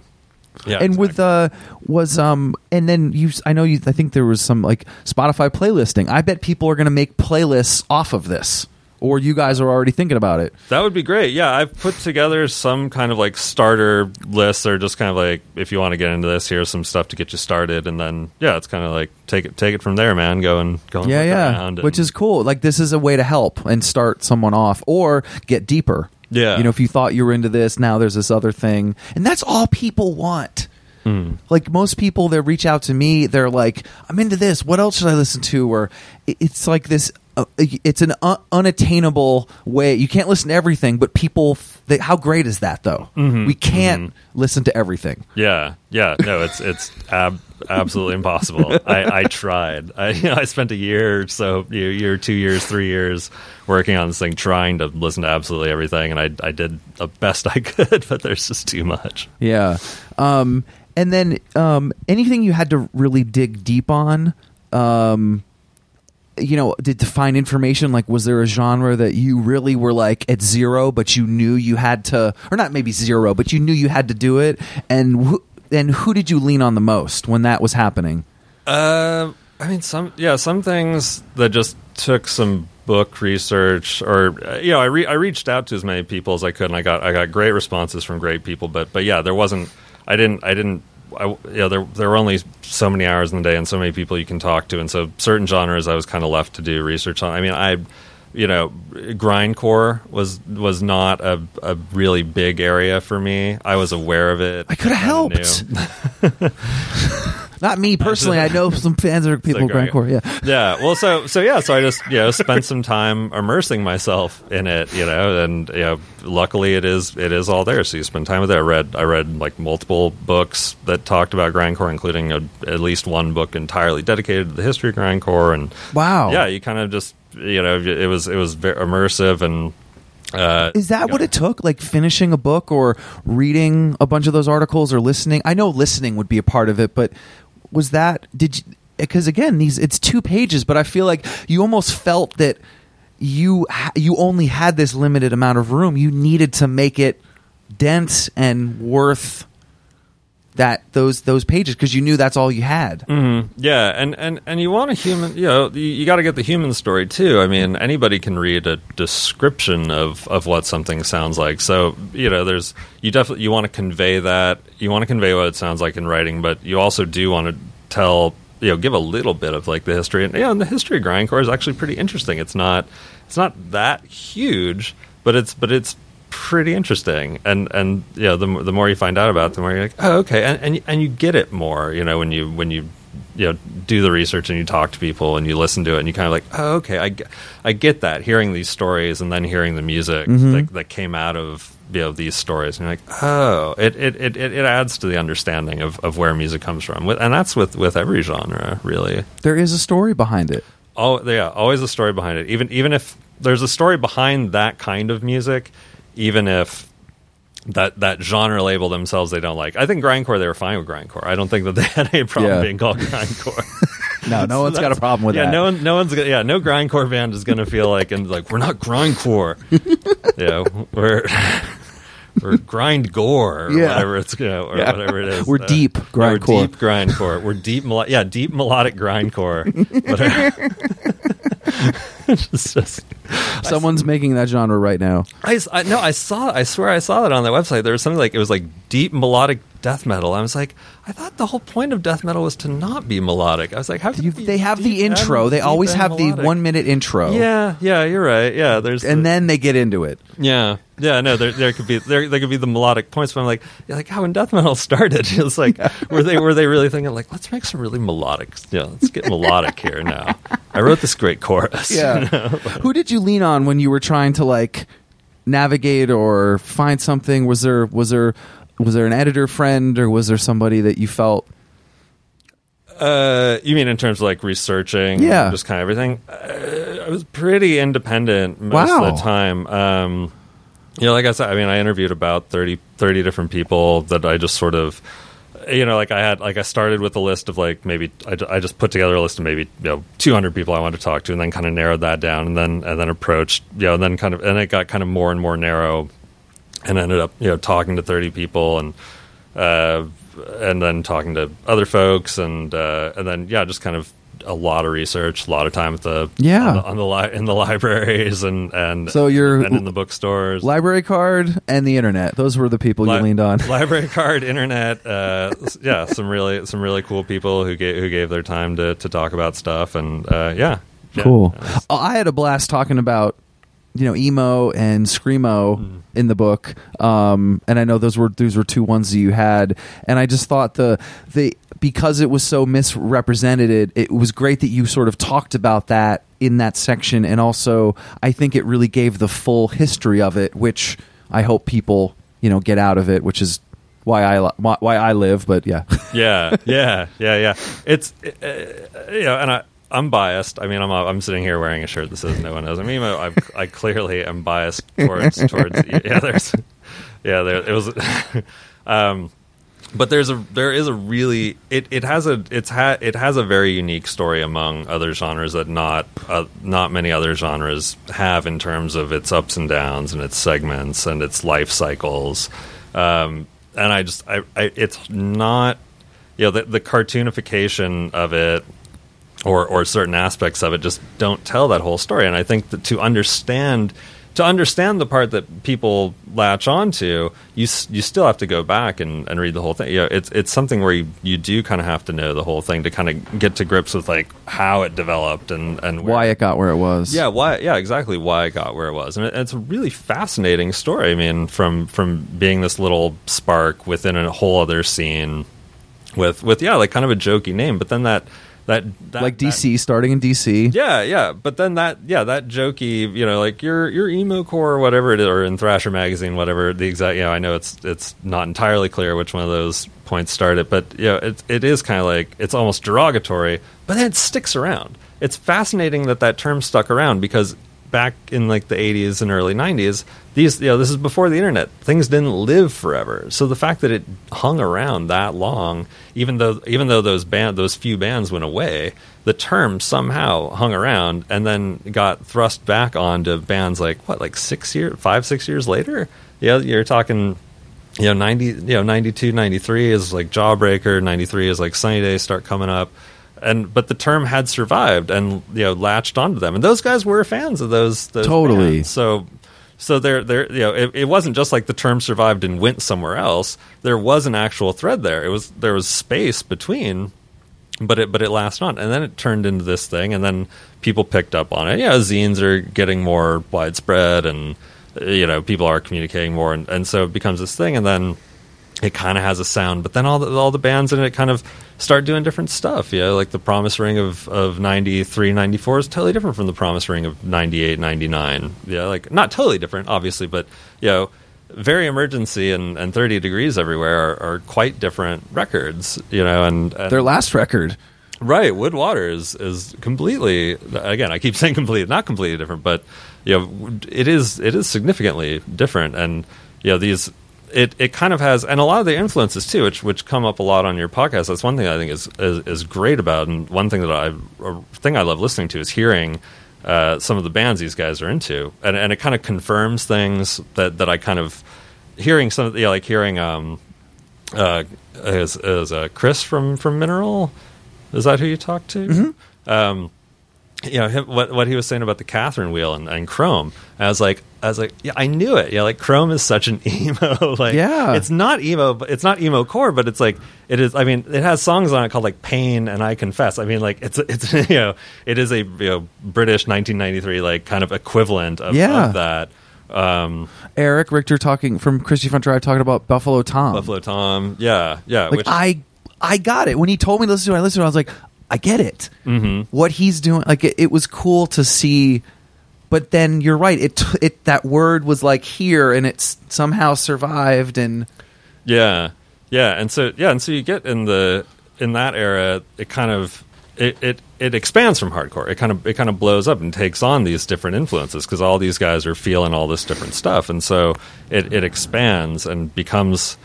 Yeah, and exactly. with uh was um and then you I know you I think there was some like Spotify playlisting. I bet people are going to make playlists off of this or you guys are already thinking about it. That would be great. Yeah, I've put together some kind of like starter lists, or just kind of like if you want to get into this, here's some stuff to get you started, and then yeah, it's kind of like take it take it from there, man. Go and go. And yeah, yeah, and, which is cool. Like this is a way to help and start someone off, or get deeper. Yeah, you know, if you thought you were into this, now there's this other thing, and that's all people want. Mm. Like most people that reach out to me, they're like, "I'm into this. What else should I listen to?" Or it's like this uh, it's an un- unattainable way. You can't listen to everything, but people. They, how great is that, though? Mm-hmm. We can't mm-hmm. listen to everything. Yeah, yeah. No, it's it's ab- absolutely impossible. I, I tried. I you know, I spent a year, or so year, two years, three years working on this thing, trying to listen to absolutely everything, and I I did the best I could, but there's just too much. Yeah. Um, and then um, anything you had to really dig deep on. Um, you know, did to find information? Like, was there a genre that you really were like at zero, but you knew you had to, or not maybe zero, but you knew you had to do it? And wh- and who did you lean on the most when that was happening? Uh, I mean, some yeah, some things that just took some book research or you know I re- I reached out to as many people as I could and I got I got great responses from great people but but yeah there wasn't I didn't I didn't I, you know there there were only so many hours in the day and so many people you can talk to. And so certain genres I was kind of left to do research on. I mean I you know grindcore was was not a, a really big area for me I was aware of it I could have helped. Not me personally. I know some fans are people of Like, grindcore. Yeah. yeah well so so yeah so i just you know spent some time immersing myself in it you know and you know luckily it is it is all there so you spend time with it i read i read like multiple books that talked about grindcore including a, at least one book entirely dedicated to the history of grindcore and Wow. yeah you kind of just you know it was it was very immersive and uh, Is that what it took? Like finishing a book or reading a bunch of those articles or listening? I know listening would be a part of it, but was that did you because again these it's two pages but I feel like you almost felt that you you only had this limited amount of room. You needed to make it dense and worth that those those pages because you knew that's all you had. Mm-hmm. Yeah, and, and, and you want a human, you know, you, you got to get the human story too. I mean, anybody can read a description of, of what something sounds like. So, you know, there's, you definitely, you want to convey that. You want to convey what it sounds like in writing, but you also do want to tell, you know, give a little bit of like the history. And, yeah, and the history of grindcore is actually pretty interesting. It's not, it's not that huge, but it's, but it's, pretty interesting. And and you know the, the more you find out about it the more you're like oh okay. And, and and you get it more you know when you when you you know do the research and you talk to people and you listen to it and you kind of like oh okay I, get- I get that hearing these stories and then hearing the music mm-hmm. that, that came out of you know these stories. And you're like oh it it, it, it it adds to the understanding of, of where music comes from. And that's with with every genre really. There is a story behind it. Oh yeah, always a story behind it. Even even if there's a story behind that kind of music, even if that that genre label themselves they don't like. I think grindcore they were fine with grindcore. I don't think that they had any problem Yeah. being called grindcore. No, no one's got a problem with yeah, that. no one no one's gonna, yeah, no grindcore band is going to feel like and like we're not grindcore. yeah, we're we're grind gore or Yeah. whatever it's you know, or Yeah. whatever it is. We're Uh, deep yeah, we're grindcore. deep grindcore. We're deep melo- yeah, deep melodic grindcore. Whatever. it's just Someone's making that genre right now. I, I no, I saw. I swear, I saw that on their website. There was something like it was like deep melodic death metal. I was like, I thought the whole point of death metal was to not be melodic. I was like, how could You, they have the intro. They always and have the one minute intro. Yeah, yeah, you're right. Yeah, there's and the- then they get into it. yeah, yeah. No, there there could be there there could be the melodic points. But I'm like, yeah, like how when death metal started, it was like were they were they really thinking like let's make some really melodic? Yeah, let's get melodic here now. I wrote this great chorus. Yeah. Who did you lean on when you were trying to like navigate or find something? Was there was there was there an editor friend or was there somebody that you felt Uh, you mean in terms of like researching, Yeah. just kind of everything? Uh, I was pretty independent most Wow. of the time. Um, you know, like I said, I mean, I interviewed about 30, 30 different people that I just sort of, you know, like I had, like I started with a list of like maybe I, I just put together a list of maybe you know two hundred people I wanted to talk to, and then kind of narrowed that down, and then and then approached, you know, and then kind of and it got kind of more and more narrow, and ended up you know talking to thirty people and. Uh, and then talking to other folks, and uh, and then yeah, just kind of a lot of research, a lot of time at the Yeah. on the, on the li- in the libraries and and So you're- and in the bookstores, library card and the internet? Those were the people Li- you leaned on. library card, internet, uh, yeah, some really some really cool people who gave who gave their time to to talk about stuff, and uh, yeah, yeah. Cool. Oh, I had a blast talking about you know emo and screamo Mm-hmm. In the book, um, and I know those were those were two ones that you had, and I just thought the the because it was so misrepresented, it was great that you sort of talked about that in that section, and also I think it really gave the full history of it, which I hope people you know get out of it, which is. Why I why I live, but yeah, yeah, yeah, yeah, yeah. It's uh, you know, and I. I'm biased. I mean, I'm I'm sitting here wearing a shirt that says "No one knows." I mean, I, I clearly am biased towards towards. Yeah, there's, yeah, there it was. Um, but there's a there is a really it, it has a it's ha, it has a very unique story among other genres that not uh, not many other genres have in terms of its ups and downs and its segments and its life cycles. Um, and I just I, I it's not you know the, the cartoonification of it or or certain aspects of it just don't tell that whole story. And I think that to understand to understand the part that people latch onto, you you still have to go back and, and read the whole thing. You know, it's it's something where you, you do kind of have to know the whole thing to kind of get to grips with like how it developed and and where- Why it got where it was. yeah, why? Yeah, exactly. Why it got where it was, and it, it's a really fascinating story. I mean, from from being this little spark within a whole other scene, with with yeah, like kind of a jokey name, but then that that, that like that- DC starting in DC. yeah, yeah, but then that, yeah, that jokey, you know, like your your emo core or whatever it is, or in Thrasher magazine, whatever the exact, you know, I know it's it's not entirely clear which one of those points started, but you know, it it is kind of like it's almost derogatory, but then it sticks around. It's fascinating that that term stuck around because back in like the 80s and early 90s these you know this is before the internet. Things didn't live forever. So the fact that it hung around that long even though even though those band those few bands went away the term somehow hung around and then got thrust back onto bands like what like 6 years 5 6 years later? Yeah you're talking you know 90 you know 92 93 is like jawbreaker 93 is like sunny days start coming up. And but the term had survived and you know latched onto them. And those guys were fans of those, those Totally. bands. so so there there you know it, it wasn't just like the term survived and went somewhere else. There was an actual thread there. It was there was space between but it but it lasted on. And then it turned into this thing and then people picked up on it. Yeah zines are getting more widespread and you know people are communicating more and, and so it becomes this thing. And then it kind of has a sound but then all the all the bands in it kind of start doing different stuff you know like the promise ring of of 93 94 is totally different from the promise ring of 98 99 yeah like not totally different obviously but you know very emergency and, and 30 degrees everywhere are, are quite different records you know and, and Their last record. Right, Wood Water is is completely again. I keep saying completely, not completely different, but you know, it is it is significantly different, and you know these. It, it kind of has, and a lot of the influences too, which which come up a lot on your podcast. That's one thing I think is is, is great about, and one thing that I thing I love listening to is hearing uh, some of the bands these guys are into, and and it kind of confirms things that that I kind of hearing some, of the- yeah, like hearing um, uh, is is uh, Chris from from Mineral. Is that who you talked to? Mm-hmm. Um, you know him, what what he was saying about the Catherine wheel and, and Chrome. I was like, I was like, yeah, I knew it. Yeah, like Chrome is such an emo. like, Yeah. it's not emo, but it's not emo core, but it's like it is. I mean, it has songs on it called like Pain and I Confess. I mean, like it's it's you know it is a you know British 1993 like kind of equivalent of, Yeah. of that. Um, Eric Richter talking from Christie Front Drive talking about Buffalo Tom. Buffalo Tom, yeah, yeah. like which, I I got it when he told me to listen to it. I listened to it. I was like, I get it. Mm-hmm. What he's doing, like it, it was cool to see. But then you're right. It it that word was like here, and it's somehow survived. And Yeah, yeah, and so yeah, and so you get in the in that era, it kind of it it, it expands from hardcore. It kind of it kind of blows up and takes on these different influences because all these guys are feeling all this different stuff, and so it it expands and becomes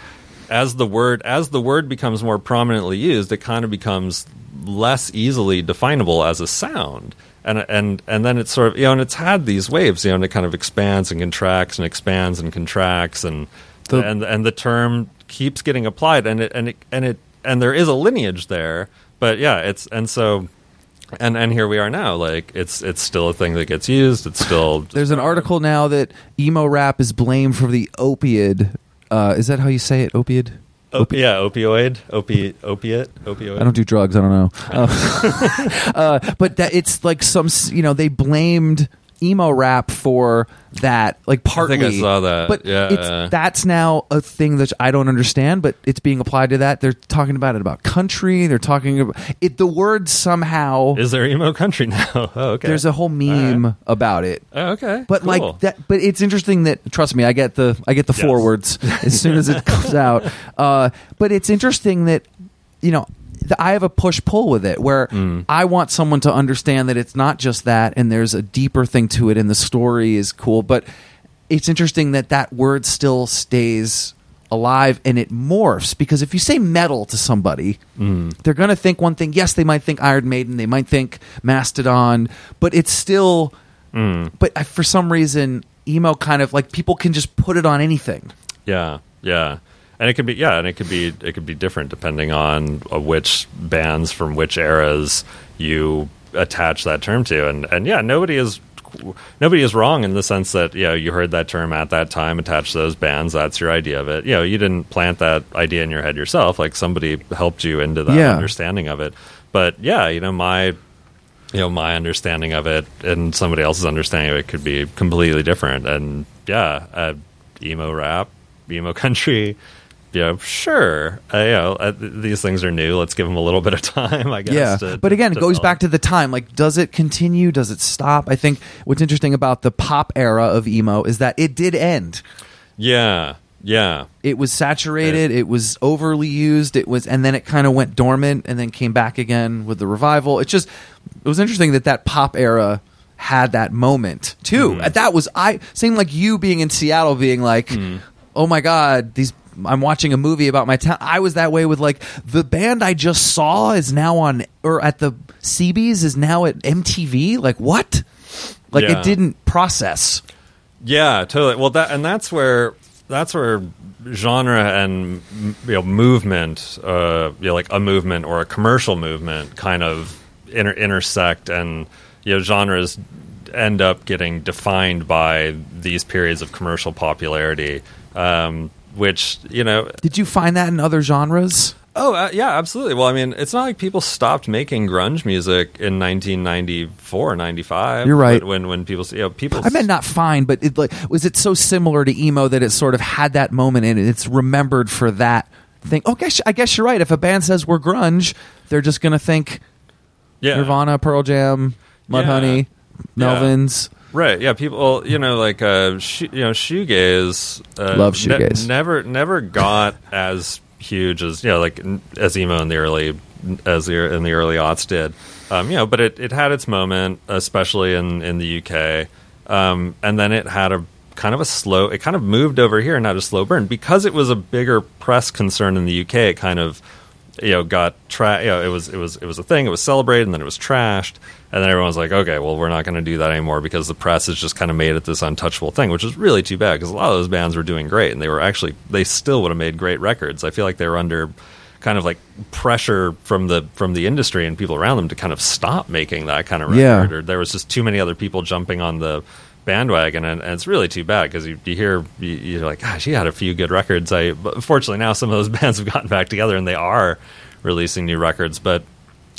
as the word as the word becomes more prominently used, it kind of becomes less easily definable as a sound. And and and then it's sort of you know, and it's had these waves, you know, and it kind of expands and contracts and expands and contracts and The- and and the term keeps getting applied and it and it and it and there is a lineage there but yeah it's and so and and here we are now like it's it's still a thing that gets used it's still there's an article now that emo rap is blamed for the opiate. Uh, is that how you say it? Opiate. Op- yeah opioid opi opiate opioid I don't do drugs. I don't know. Uh, uh, but that it's like some, you know, they blamed emo rap for that, like partly. I think I saw that, But yeah. it's, that's now a thing that I don't understand. But it's being applied to that. They're talking about it about country. They're talking about it. The word somehow. is there emo country now oh okay There's a whole meme right. about it. oh, okay But cool. like that, but it's interesting that trust me, I get the I get the Yes. forwards as soon as it comes out. Uh, but it's interesting that you know I have a push pull with it where Mm. I want someone to understand that it's not just that, and there's a deeper thing to it, and the story is cool. But it's interesting that that word still stays alive and it morphs because if you say metal to somebody Mm. they're going to think one thing yes they might think iron maiden they might think mastodon but it's still Mm. but I, for some reason emo kind of like people can just put it on anything Yeah, yeah, and it could be yeah, and it could be it could be different depending on uh, which bands from which eras you attach that term to, and and yeah, nobody is nobody is wrong in the sense that you know you heard that term at that time attached to those bands that's your idea of it. You know you didn't plant that idea in your head yourself like somebody helped you into that Yeah. understanding of it. But yeah you know my you know my understanding of it and somebody else's understanding of it could be completely different. And yeah uh, emo rap emo country you know sure. Uh, you know uh, these things are new. Let's give them a little bit of time i guess yeah to- but again it to goes develop. back to the time. Like does it continue? Does it stop? I think what's interesting about the pop era of emo is that it did end. Yeah yeah. It was saturated it was overly used it was and then it kind of went dormant and then came back again with the revival. It's just it was interesting that that pop era had that moment too. Mm-hmm. that was i same like you being in seattle being like Mm-hmm. oh my god these i'm watching a movie about my town. I was that way with like the band i just saw is now on or at the cbs is now at mtv like what? Like Yeah. it didn't process. Yeah, totally. Well, that and that's where that's where genre and you know movement, uh, you know, like a movement or a commercial movement, kind of inter- intersect, and you know, genres end up getting defined by these periods of commercial popularity, um, which you know did you find that in other genres Oh uh, yeah, absolutely. Well, I mean, it's not like people stopped making grunge music in 1994, 95. You're right. When when people, you know, people. I meant not fine, but it, like, was it so similar to emo that it sort of had that moment in it? It's remembered for that thing. Oh, guess I guess you're right. If a band says we're grunge, they're just gonna think yeah. Nirvana, Pearl Jam, Mudhoney, Yeah. Melvins. Right. Yeah. People. well, You know, like uh, sh- you know, shoegaze. Uh, Love shoegaze. never, never got as huge as you know, like as emo in the early as the in the early aughts did. Um, you know, but it, it had its moment, especially in in the UK, um, and then it had a kind of a slow. It kind of moved over here and had a slow burn because it was a bigger press concern in the UK. It kind of you know got tra- you know it was it was it was a thing it was celebrated and then it was trashed and then everyone's like okay well we're not going to do that anymore because the press has just kind of made it this untouchable thing which is really too bad because a lot of those bands were doing great and they were actually they still would have made great records. I feel like they were under kind of like pressure from the from the industry and people around them to kind of stop making that kind of record. Yeah. or there was just too many other people jumping on the bandwagon and, and it's really too bad because you, you hear you, you're like gosh he had a few good records. I but fortunately now some of those bands have gotten back together and they are releasing new records but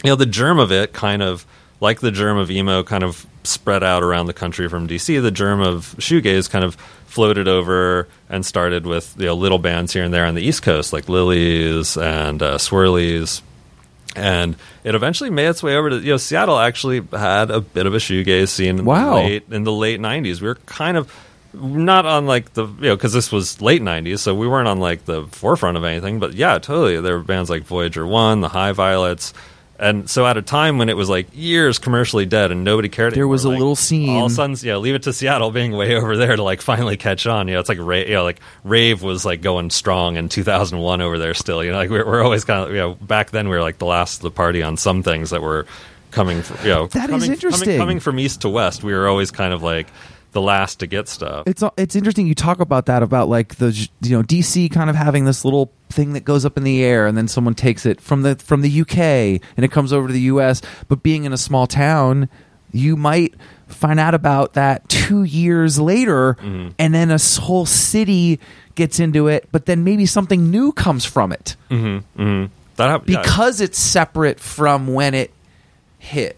you know the germ of it kind of like the germ of emo kind of spread out around the country from dc the germ of shoegaze kind of floated over and started with you know little bands here and there on the east coast like Lilys and uh, swirlies and it eventually made its way over to you know Seattle actually had a bit of a shoegaze scene in Wow. the late in the late 90s we were kind of not on like the you know because this was late 90s so we weren't on like the forefront of anything but yeah totally there were bands like Voyager 1 the High Violets and so at a time when it was like years commercially dead and nobody cared There was a like, little scene- all of a sudden yeah leave it to Seattle being way over there to like finally catch on. You know it's like ra- you know like rave was like going strong in 2001 over there still. You know like we're, we're always kind of you know back then we were like the last of the party on some things that were coming from, you know That is coming, interesting. coming, coming from east to west. We were always kind of like the last to get stuff It's it's interesting you talk about that about like the you know DC kind of having this little thing that goes up in the air and then someone takes it from the from the UK and it comes over to the US but being in a small town you might find out about that 2 years later Mm-hmm. and then a whole city gets into it but then maybe something new comes from it that hap- yeah. because it's separate from when it hit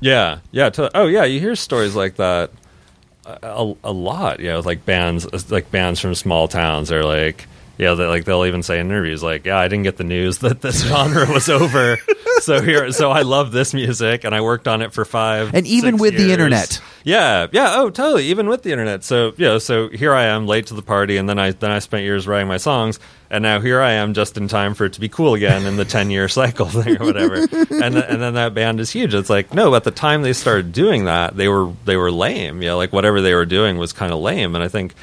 Yeah, yeah. To, oh, yeah. You hear stories like that a, a, lot. You know, like bands, like bands from small towns. They're like, yeah, they like they'll even say in interviews, like, yeah, I didn't get the news that this genre was over. so here, so I love this music, and I worked on it for five, And even with the internet. Yeah, yeah. Oh, totally. Even with the internet. So you know, so here I am late to the party, and then I then I spent years writing my songs, and now here I am just in time for it to be cool again in the ten year cycle thing or whatever. and th- and then that band is huge. It's like no, at the time they started doing that, they were they were lame. Know, like whatever they were doing was kind of lame. And I think.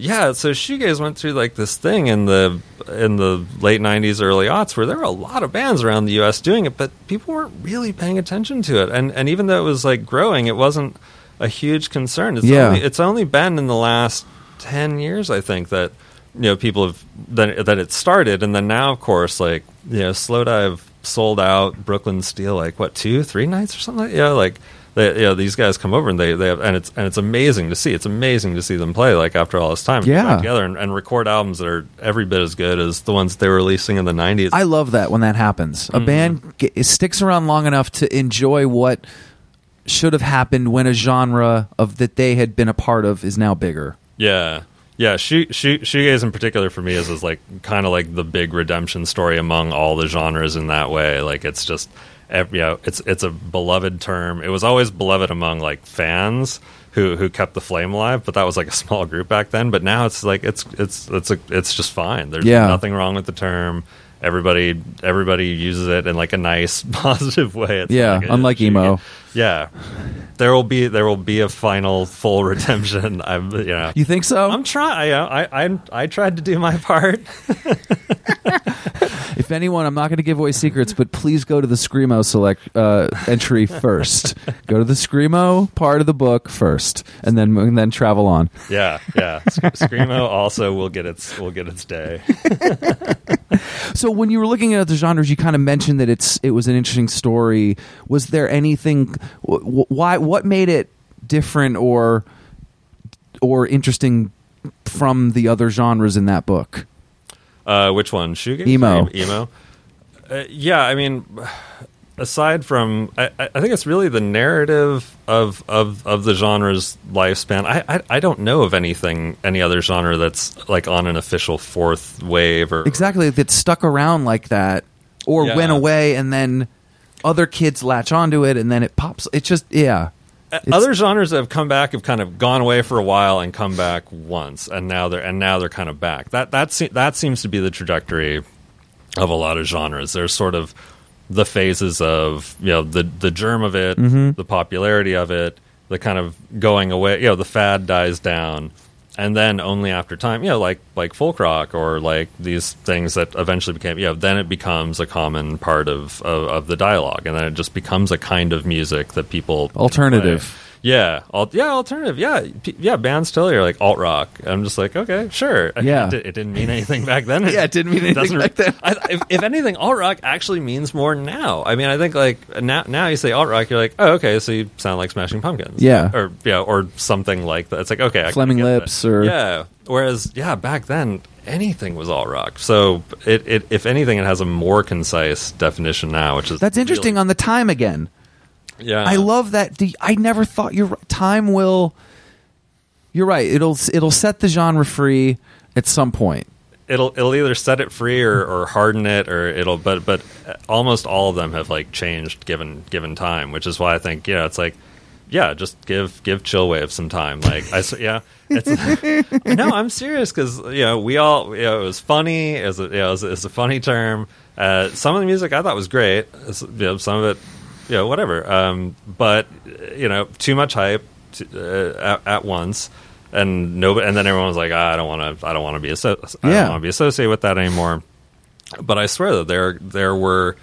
Yeah, so shoegaze went through like this thing in the in the late '90s, early aughts, where there were a lot of bands around the U.S. doing it, but people weren't really paying attention to it. And and even though it was like growing, it wasn't a huge concern. It's Yeah. only, it's only been in the last ten years, I think, that you know people have that that it started, and then now of course like you know Slowdive sold out Brooklyn Steel like what two three nights or something like yeah like they, you know, these guys come over and they, they have, and it's and it's amazing to see. It's amazing to see them play like after all this time, Yeah. get together and, and record albums that are every bit as good as the ones they were releasing in the '90s. I love that when that happens. A mm-hmm. band ge- sticks around long enough to enjoy what should have happened when a genre of that they had been a part of is now bigger. Yeah. Yeah, shoe, shoegaze in particular for me is, is like kind of like the big redemption story among all the genres in that way. Like it's just, ev- you know, it's it's a beloved term. It was always beloved among like fans who who kept the flame alive, but that was like a small group back then. But now it's like it's it's it's a, it's just fine. There's Yeah. nothing wrong with the term. Everybody everybody uses it in like a nice positive way. It's Yeah, like a- unlike emo. Yeah, there will be there will be a final full redemption. I'm you know You think so? I'm trying. I, I I I tried to do my part. if anyone, I'm not going to give away secrets, but please go to the Screamo select uh, entry first. go to the Screamo part of the book first, and then and then travel on. yeah, yeah. Sc- Screamo also will get its will get its day. So when you were looking at the genres, you kind of mentioned that it's it was an interesting story. Was there anything? wh- wh- Why? What made it different or or interesting from the other genres in that book? Uh, which one? Shoegaze? Emo. Emo. Uh, yeah, I mean, aside from, I, I think it's really the narrative of of of the genre's lifespan. I, I I don't know of anything any other genre that's like on an official fourth wave or Exactly, that stuck around like that, or Yeah. went away, and then other kids latch onto it, and then it pops. It's just yeah. Uh, it's- other genres that have come back have kind of gone away for a while and come back once, and now they're and now they're kind of back. That that se- that seems to be the trajectory of a lot of genres. There's sort of the phases of you know the the germ of it, mm-hmm. the popularity of it, the kind of going away. You know, the fad dies down, and then only after time, you know, like like folk rock or like these things that eventually became, you know, then it becomes a common part of of, of the dialogue, and then it just becomes a kind of music that people Alternative. play. Yeah, al- yeah, alternative. Yeah, P- yeah. Bands totally are like alt rock. I'm just like, okay, sure. Yeah. it, it didn't mean anything back then. Yeah, it didn't mean anything back then. I, if, if anything, alt rock actually means more now. I mean, I think like now, now you say alt rock, you're like, oh, okay, so you sound like Smashing Pumpkins, Yeah. or yeah, or something like that. It's like okay, I Fleming that. Lips or- yeah. Whereas yeah, back then anything was alt rock. So it, it if anything, it has a more concise definition now, which is That's interesting really- on the time again. Yeah, I love that. The I never thought your time will. You're right. It'll it'll set the genre free at some point. it'll it'll either set it free or, or harden it or it'll but but almost all of them have like changed given given time which is why I think yeah it's like yeah just give give Chillwave some time like I yeah it's no I'm serious because you know we all you know it was funny it was a, you know, it was, it a funny term uh, some of the music I thought was great you know, some of it you know whatever um, but you know too much hype t- uh, at, at once and nobody, and then everyone was like, ah, I don't want to, I don't want to be, asso- I Yeah. don't want to be associated with that anymore. But I swear that there, there were,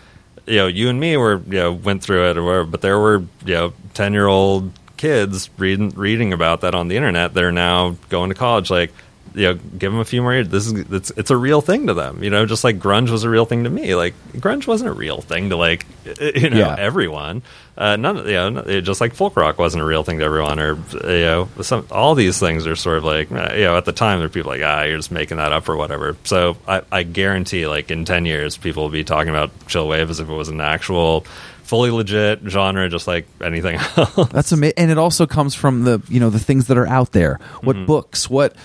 you know, you and me were, you know, went through it or whatever, but there were, you know, ten year old kids reading, reading about that on the internet that are now going to college, like. You know, give them a few more years. This is it's it's a real thing to them. You know, just like grunge was a real thing to me. Like grunge wasn't a real thing to like you know Yeah. everyone. Uh, none, of- you know, just like folk rock wasn't a real thing to everyone, or you know, some all these things are sort of like uh, you know, at the time there are people like ah, you're just making that up or whatever. So I, I guarantee, like in ten years, people will be talking about chill wave as if it was an actual, fully legit genre, just like anything else. That's amazing, and it also comes from the you know the things that are out there. What Mm-hmm. books? What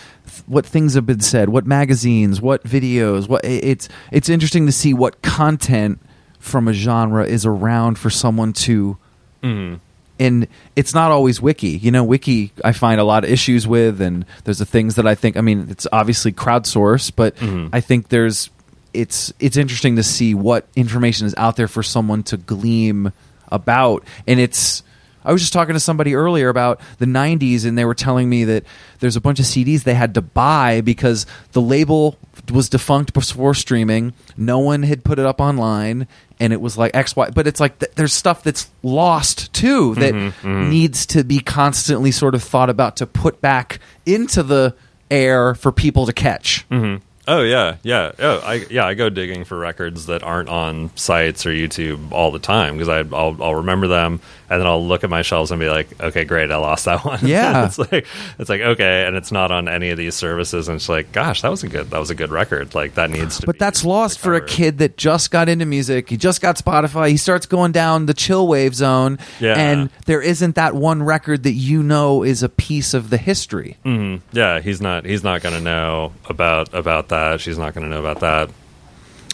what things have been said? What magazines? What videos? What it's it's interesting to see what content from a genre is around for someone to. Mm-hmm. And it's not always wiki. You know, wiki I find a lot of issues with, and there's the things that I think. I mean, it's obviously crowdsourced, but Mm-hmm. I think there's it's it's interesting to see what information is out there for someone to gleam about and it's I was just talking to somebody earlier about the 90s and they were telling me that there's a bunch of CDs they had to buy because the label was defunct before streaming. No one had put it up online and it was like XY but it's like th- there's stuff that's lost too mm-hmm, that mm-hmm. needs to be constantly sort of thought about to put back into the air for people to catch. Mm-hmm. Oh yeah, yeah. Oh, I yeah. I go digging for records that aren't on sites or YouTube all the time because I'll I'll remember them and then I'll look at my shelves and be like, okay, great, I lost that one. Yeah. it's like it's like okay, and it's not on any of these services, and it's like, gosh, that was a good that was a good record. Like that needs to. But be that's lost for a kid that just got into music. He just got Spotify. He starts going down the chill wave zone, Yeah. and there isn't that one record that you know is a piece of the history. Mm. Yeah, he's not. He's not going to know about about that. She's not going to know about that.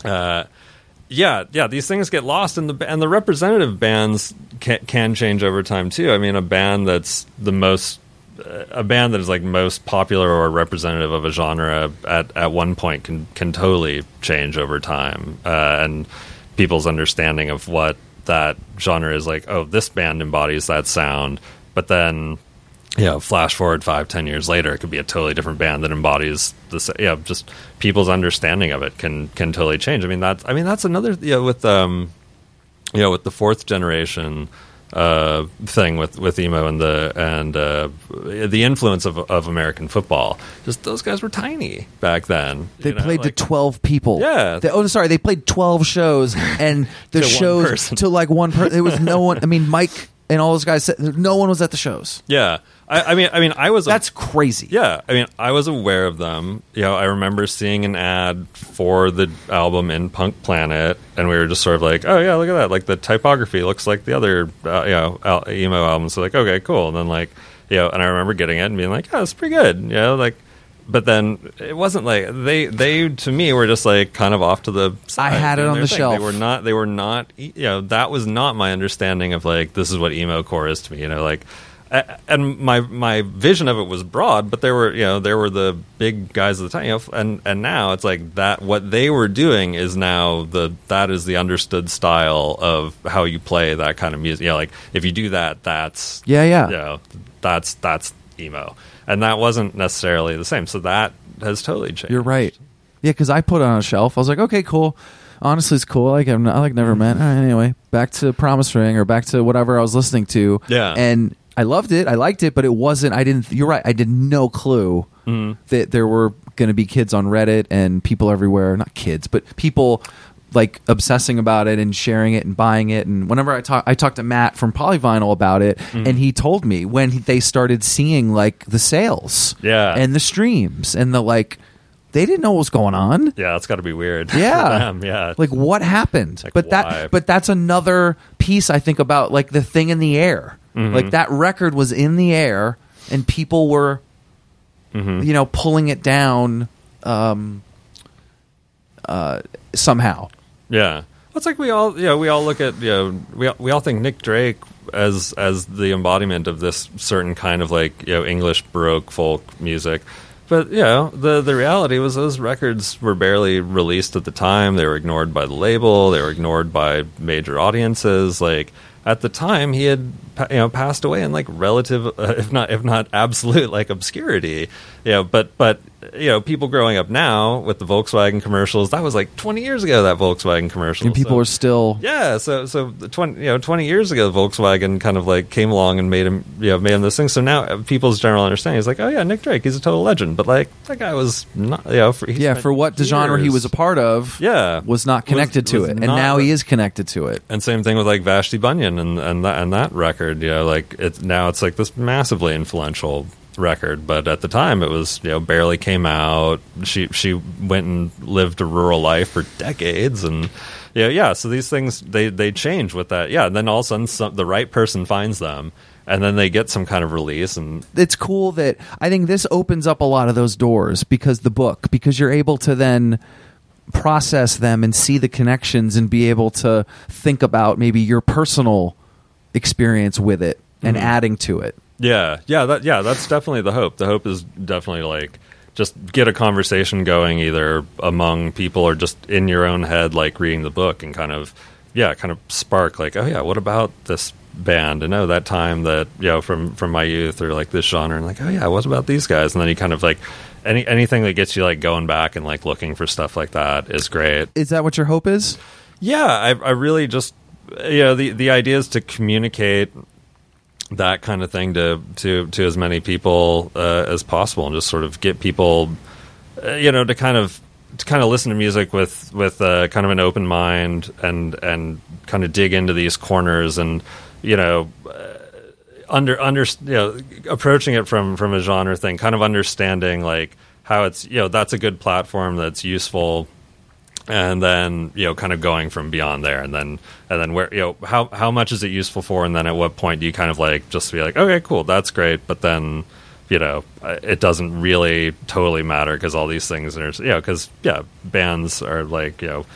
Uh, yeah, yeah. These things get lost, and the and the representative bands can, can change over time too. I mean, a band that's the most uh, a band that is like most popular or representative of a genre at at one point can can totally change over time, uh, and people's understanding of what that genre is like. Oh, this band embodies that sound, but then you know, flash forward five, ten years later, it could be a totally different band that embodies this. Yeah, just people's understanding of it can can totally change. I mean, that's I mean that's another you know with um you know with the fourth generation uh thing with with emo and the and uh the influence of of American football. Just those guys were tiny back then. They you know, played like- to twelve people. Yeah. They, oh, sorry. They played twelve shows, and the To shows to like one person. There was no one. I mean, Mike and all those guys no one was at the shows. Yeah, I, I mean, I mean, I was a- That's crazy. Yeah, I mean, I was aware of them. You know, I remember seeing an ad for the album in Punk Planet, and we were just sort of like, "Oh yeah, look at that! Like the typography looks like the other, uh, you know, al- emo albums." So like, okay, cool. And then like, you know, and I remember getting it and being like, "Oh, it's pretty good," you know, like. But then it wasn't like they they to me were just like kind of off to the side. I had it on the thing. shelf. They were not. They were not. You know, that was not my understanding of like this is what emo core is to me. You know, like and my my vision of it was broad, but there were you know there were the big guys of the time, you know, and and now it's like that what they were doing is now the that is the understood style of how you play that kind of music. You know, like if you do that, that's Yeah, yeah. you know, that's that's emo, and that wasn't necessarily the same. So that has totally changed. You're right. Yeah, because I put it on a shelf. I was like, okay, cool. Honestly, it's cool. Like, I'm- I like Nevermind. All right, uh, anyway, back to Promise Ring or back to whatever I was listening to. Yeah. and I loved it. I liked it, but it wasn't. I didn't. You're right. I did no clue mm-hmm. that there were going to be kids on Reddit and people everywhere. Not kids, but people like obsessing about it and sharing it and buying it. And whenever I talk, I talked to Matt from Polyvinyl about it, mm-hmm. and he told me when he, they started seeing like the sales, Yeah. and the streams and the like. They didn't know what was going on. Yeah, that's got to be weird. Yeah. yeah. Like what happened? Like, but why? that but that's another piece I think about like the thing in the air. Mm-hmm. Like that record was in the air and people were Mm-hmm. you know pulling it down um uh somehow. Yeah, it's like we all, you know, we all look at, you know, we all- we all think Nick Drake as as the embodiment of this certain kind of like you know English baroque folk music. But you know, the the reality was those records were barely released at the time. They were ignored by the label. They were ignored by major audiences. Like at the time, he had you know passed away in like relative, uh, if not if not absolute, like obscurity. You know, but but you know, people growing up now with the Volkswagen commercials, that was like 20 years ago. That Volkswagen commercial, And people So- are still yeah, so so twenty you know twenty years ago, Volkswagen kind of like came along and made him you know made him this thing. So now uh, people's general understanding is like, oh yeah, Nick Drake, he's a total legend. But like that guy was not, you know, for, yeah, for what the genre he was a part of Yeah. was not Was- connected to was it. And now re- he is connected to it. And same thing with like Vashti Bunyan and and that and that record. You know, like it's now it's like this massively influential record, but at the time it was you know barely came out. She she went and lived a rural life for decades, and yeah, yeah. So these things they they change with that. Yeah, and then all of a sudden some, the right person finds them, and then they get some kind of release, and it's cool that I think this opens up a lot of those doors because the book because you're able to then process them and see the connections and be able to think about maybe your personal experience with it and mm-hmm. adding to it. Yeah, yeah, that yeah, that's definitely the hope. The hope is definitely like just get a conversation going either among people or just in your own head like reading the book and kind of yeah, kind of spark like, oh yeah, what about this band? And oh, that time that, you know, from from my youth or like this genre and like, oh yeah, what about these guys? And then you kind of like any anything that gets you like going back and like looking for stuff like that is great. Is that what your hope is? Yeah, I, I really just you know the the idea is to communicate that kind of thing to to to as many people uh, as possible, and just sort of get people, uh, you know, to kind of to kind of listen to music with with uh, kind of an open mind and and kind of dig into these corners and you know uh, under under you know approaching it from from a genre thing, kind of understanding like how it's you know that's a good platform that's useful and then you know kind of going from beyond there and then and then where you know how how much is it useful for and then at what point do you kind of like just be like okay cool that's great but then you know it doesn't really totally matter because all these things are you know because yeah bands are like you know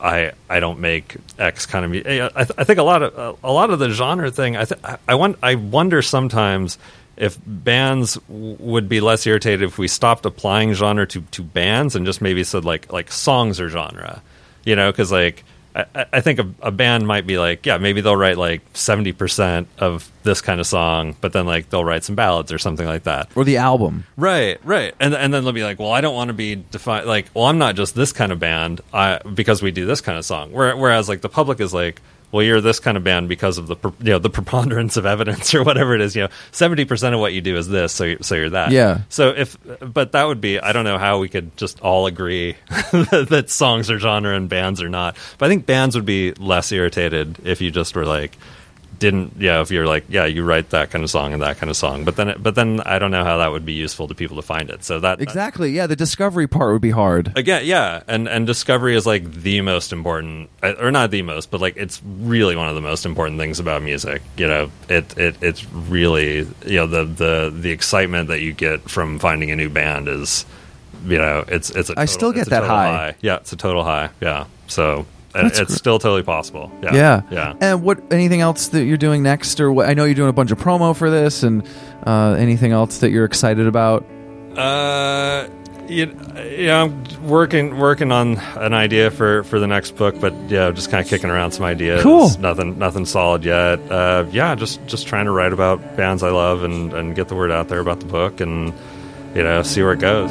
I I don't make X kind of I, th- I think a lot of a lot of the genre thing I th- I want I wonder sometimes if bands would be less irritated if we stopped applying genre to, to bands and just maybe said like like songs or genre, you know, because like I, I think a, a, band might be like, yeah, maybe they'll write like seventy percent of this kind of song, but then like they'll write some ballads or something like that, or the album, right, right, and and then they'll be like, well, I don't want to be defined like, well, I'm not just this kind of band, I because we do this kind of song, whereas like the public is like well, you're this kind of band because of the you know the preponderance of evidence or whatever it is. You know, seventy percent of what you do is this, so you're, so you're that. Yeah. So if, but that would be I don't know how we could just all agree that songs are genre and bands are not. But I think bands would be less irritated if you just were like, didn't yeah if you're like yeah you write that kind of song and that kind of song. But then but then i don't know how that would be useful to people to find it. So that exactly. Yeah the discovery part would be hard. Again yeah. And and discovery is like the most important uh, or not the most but like it's really one of the most important things about music. You know it, it it's really you know the the the excitement that you get from finding a new band is you know it's it's a total, I still get that high. high. yeah it's a total high. Yeah. So it's gr- still totally possible. Yeah. yeah, yeah. And what? Anything else that you're doing next, or what? I know you're doing a bunch of promo for this, and uh, anything else that you're excited about? Uh, you, yeah, I'm working working on an idea for, for the next book, but yeah, just kind of kicking around some ideas. Cool. Nothing nothing solid yet. Uh, yeah, just just trying to write about bands I love and and get the word out there about the book, and you know, see where it goes.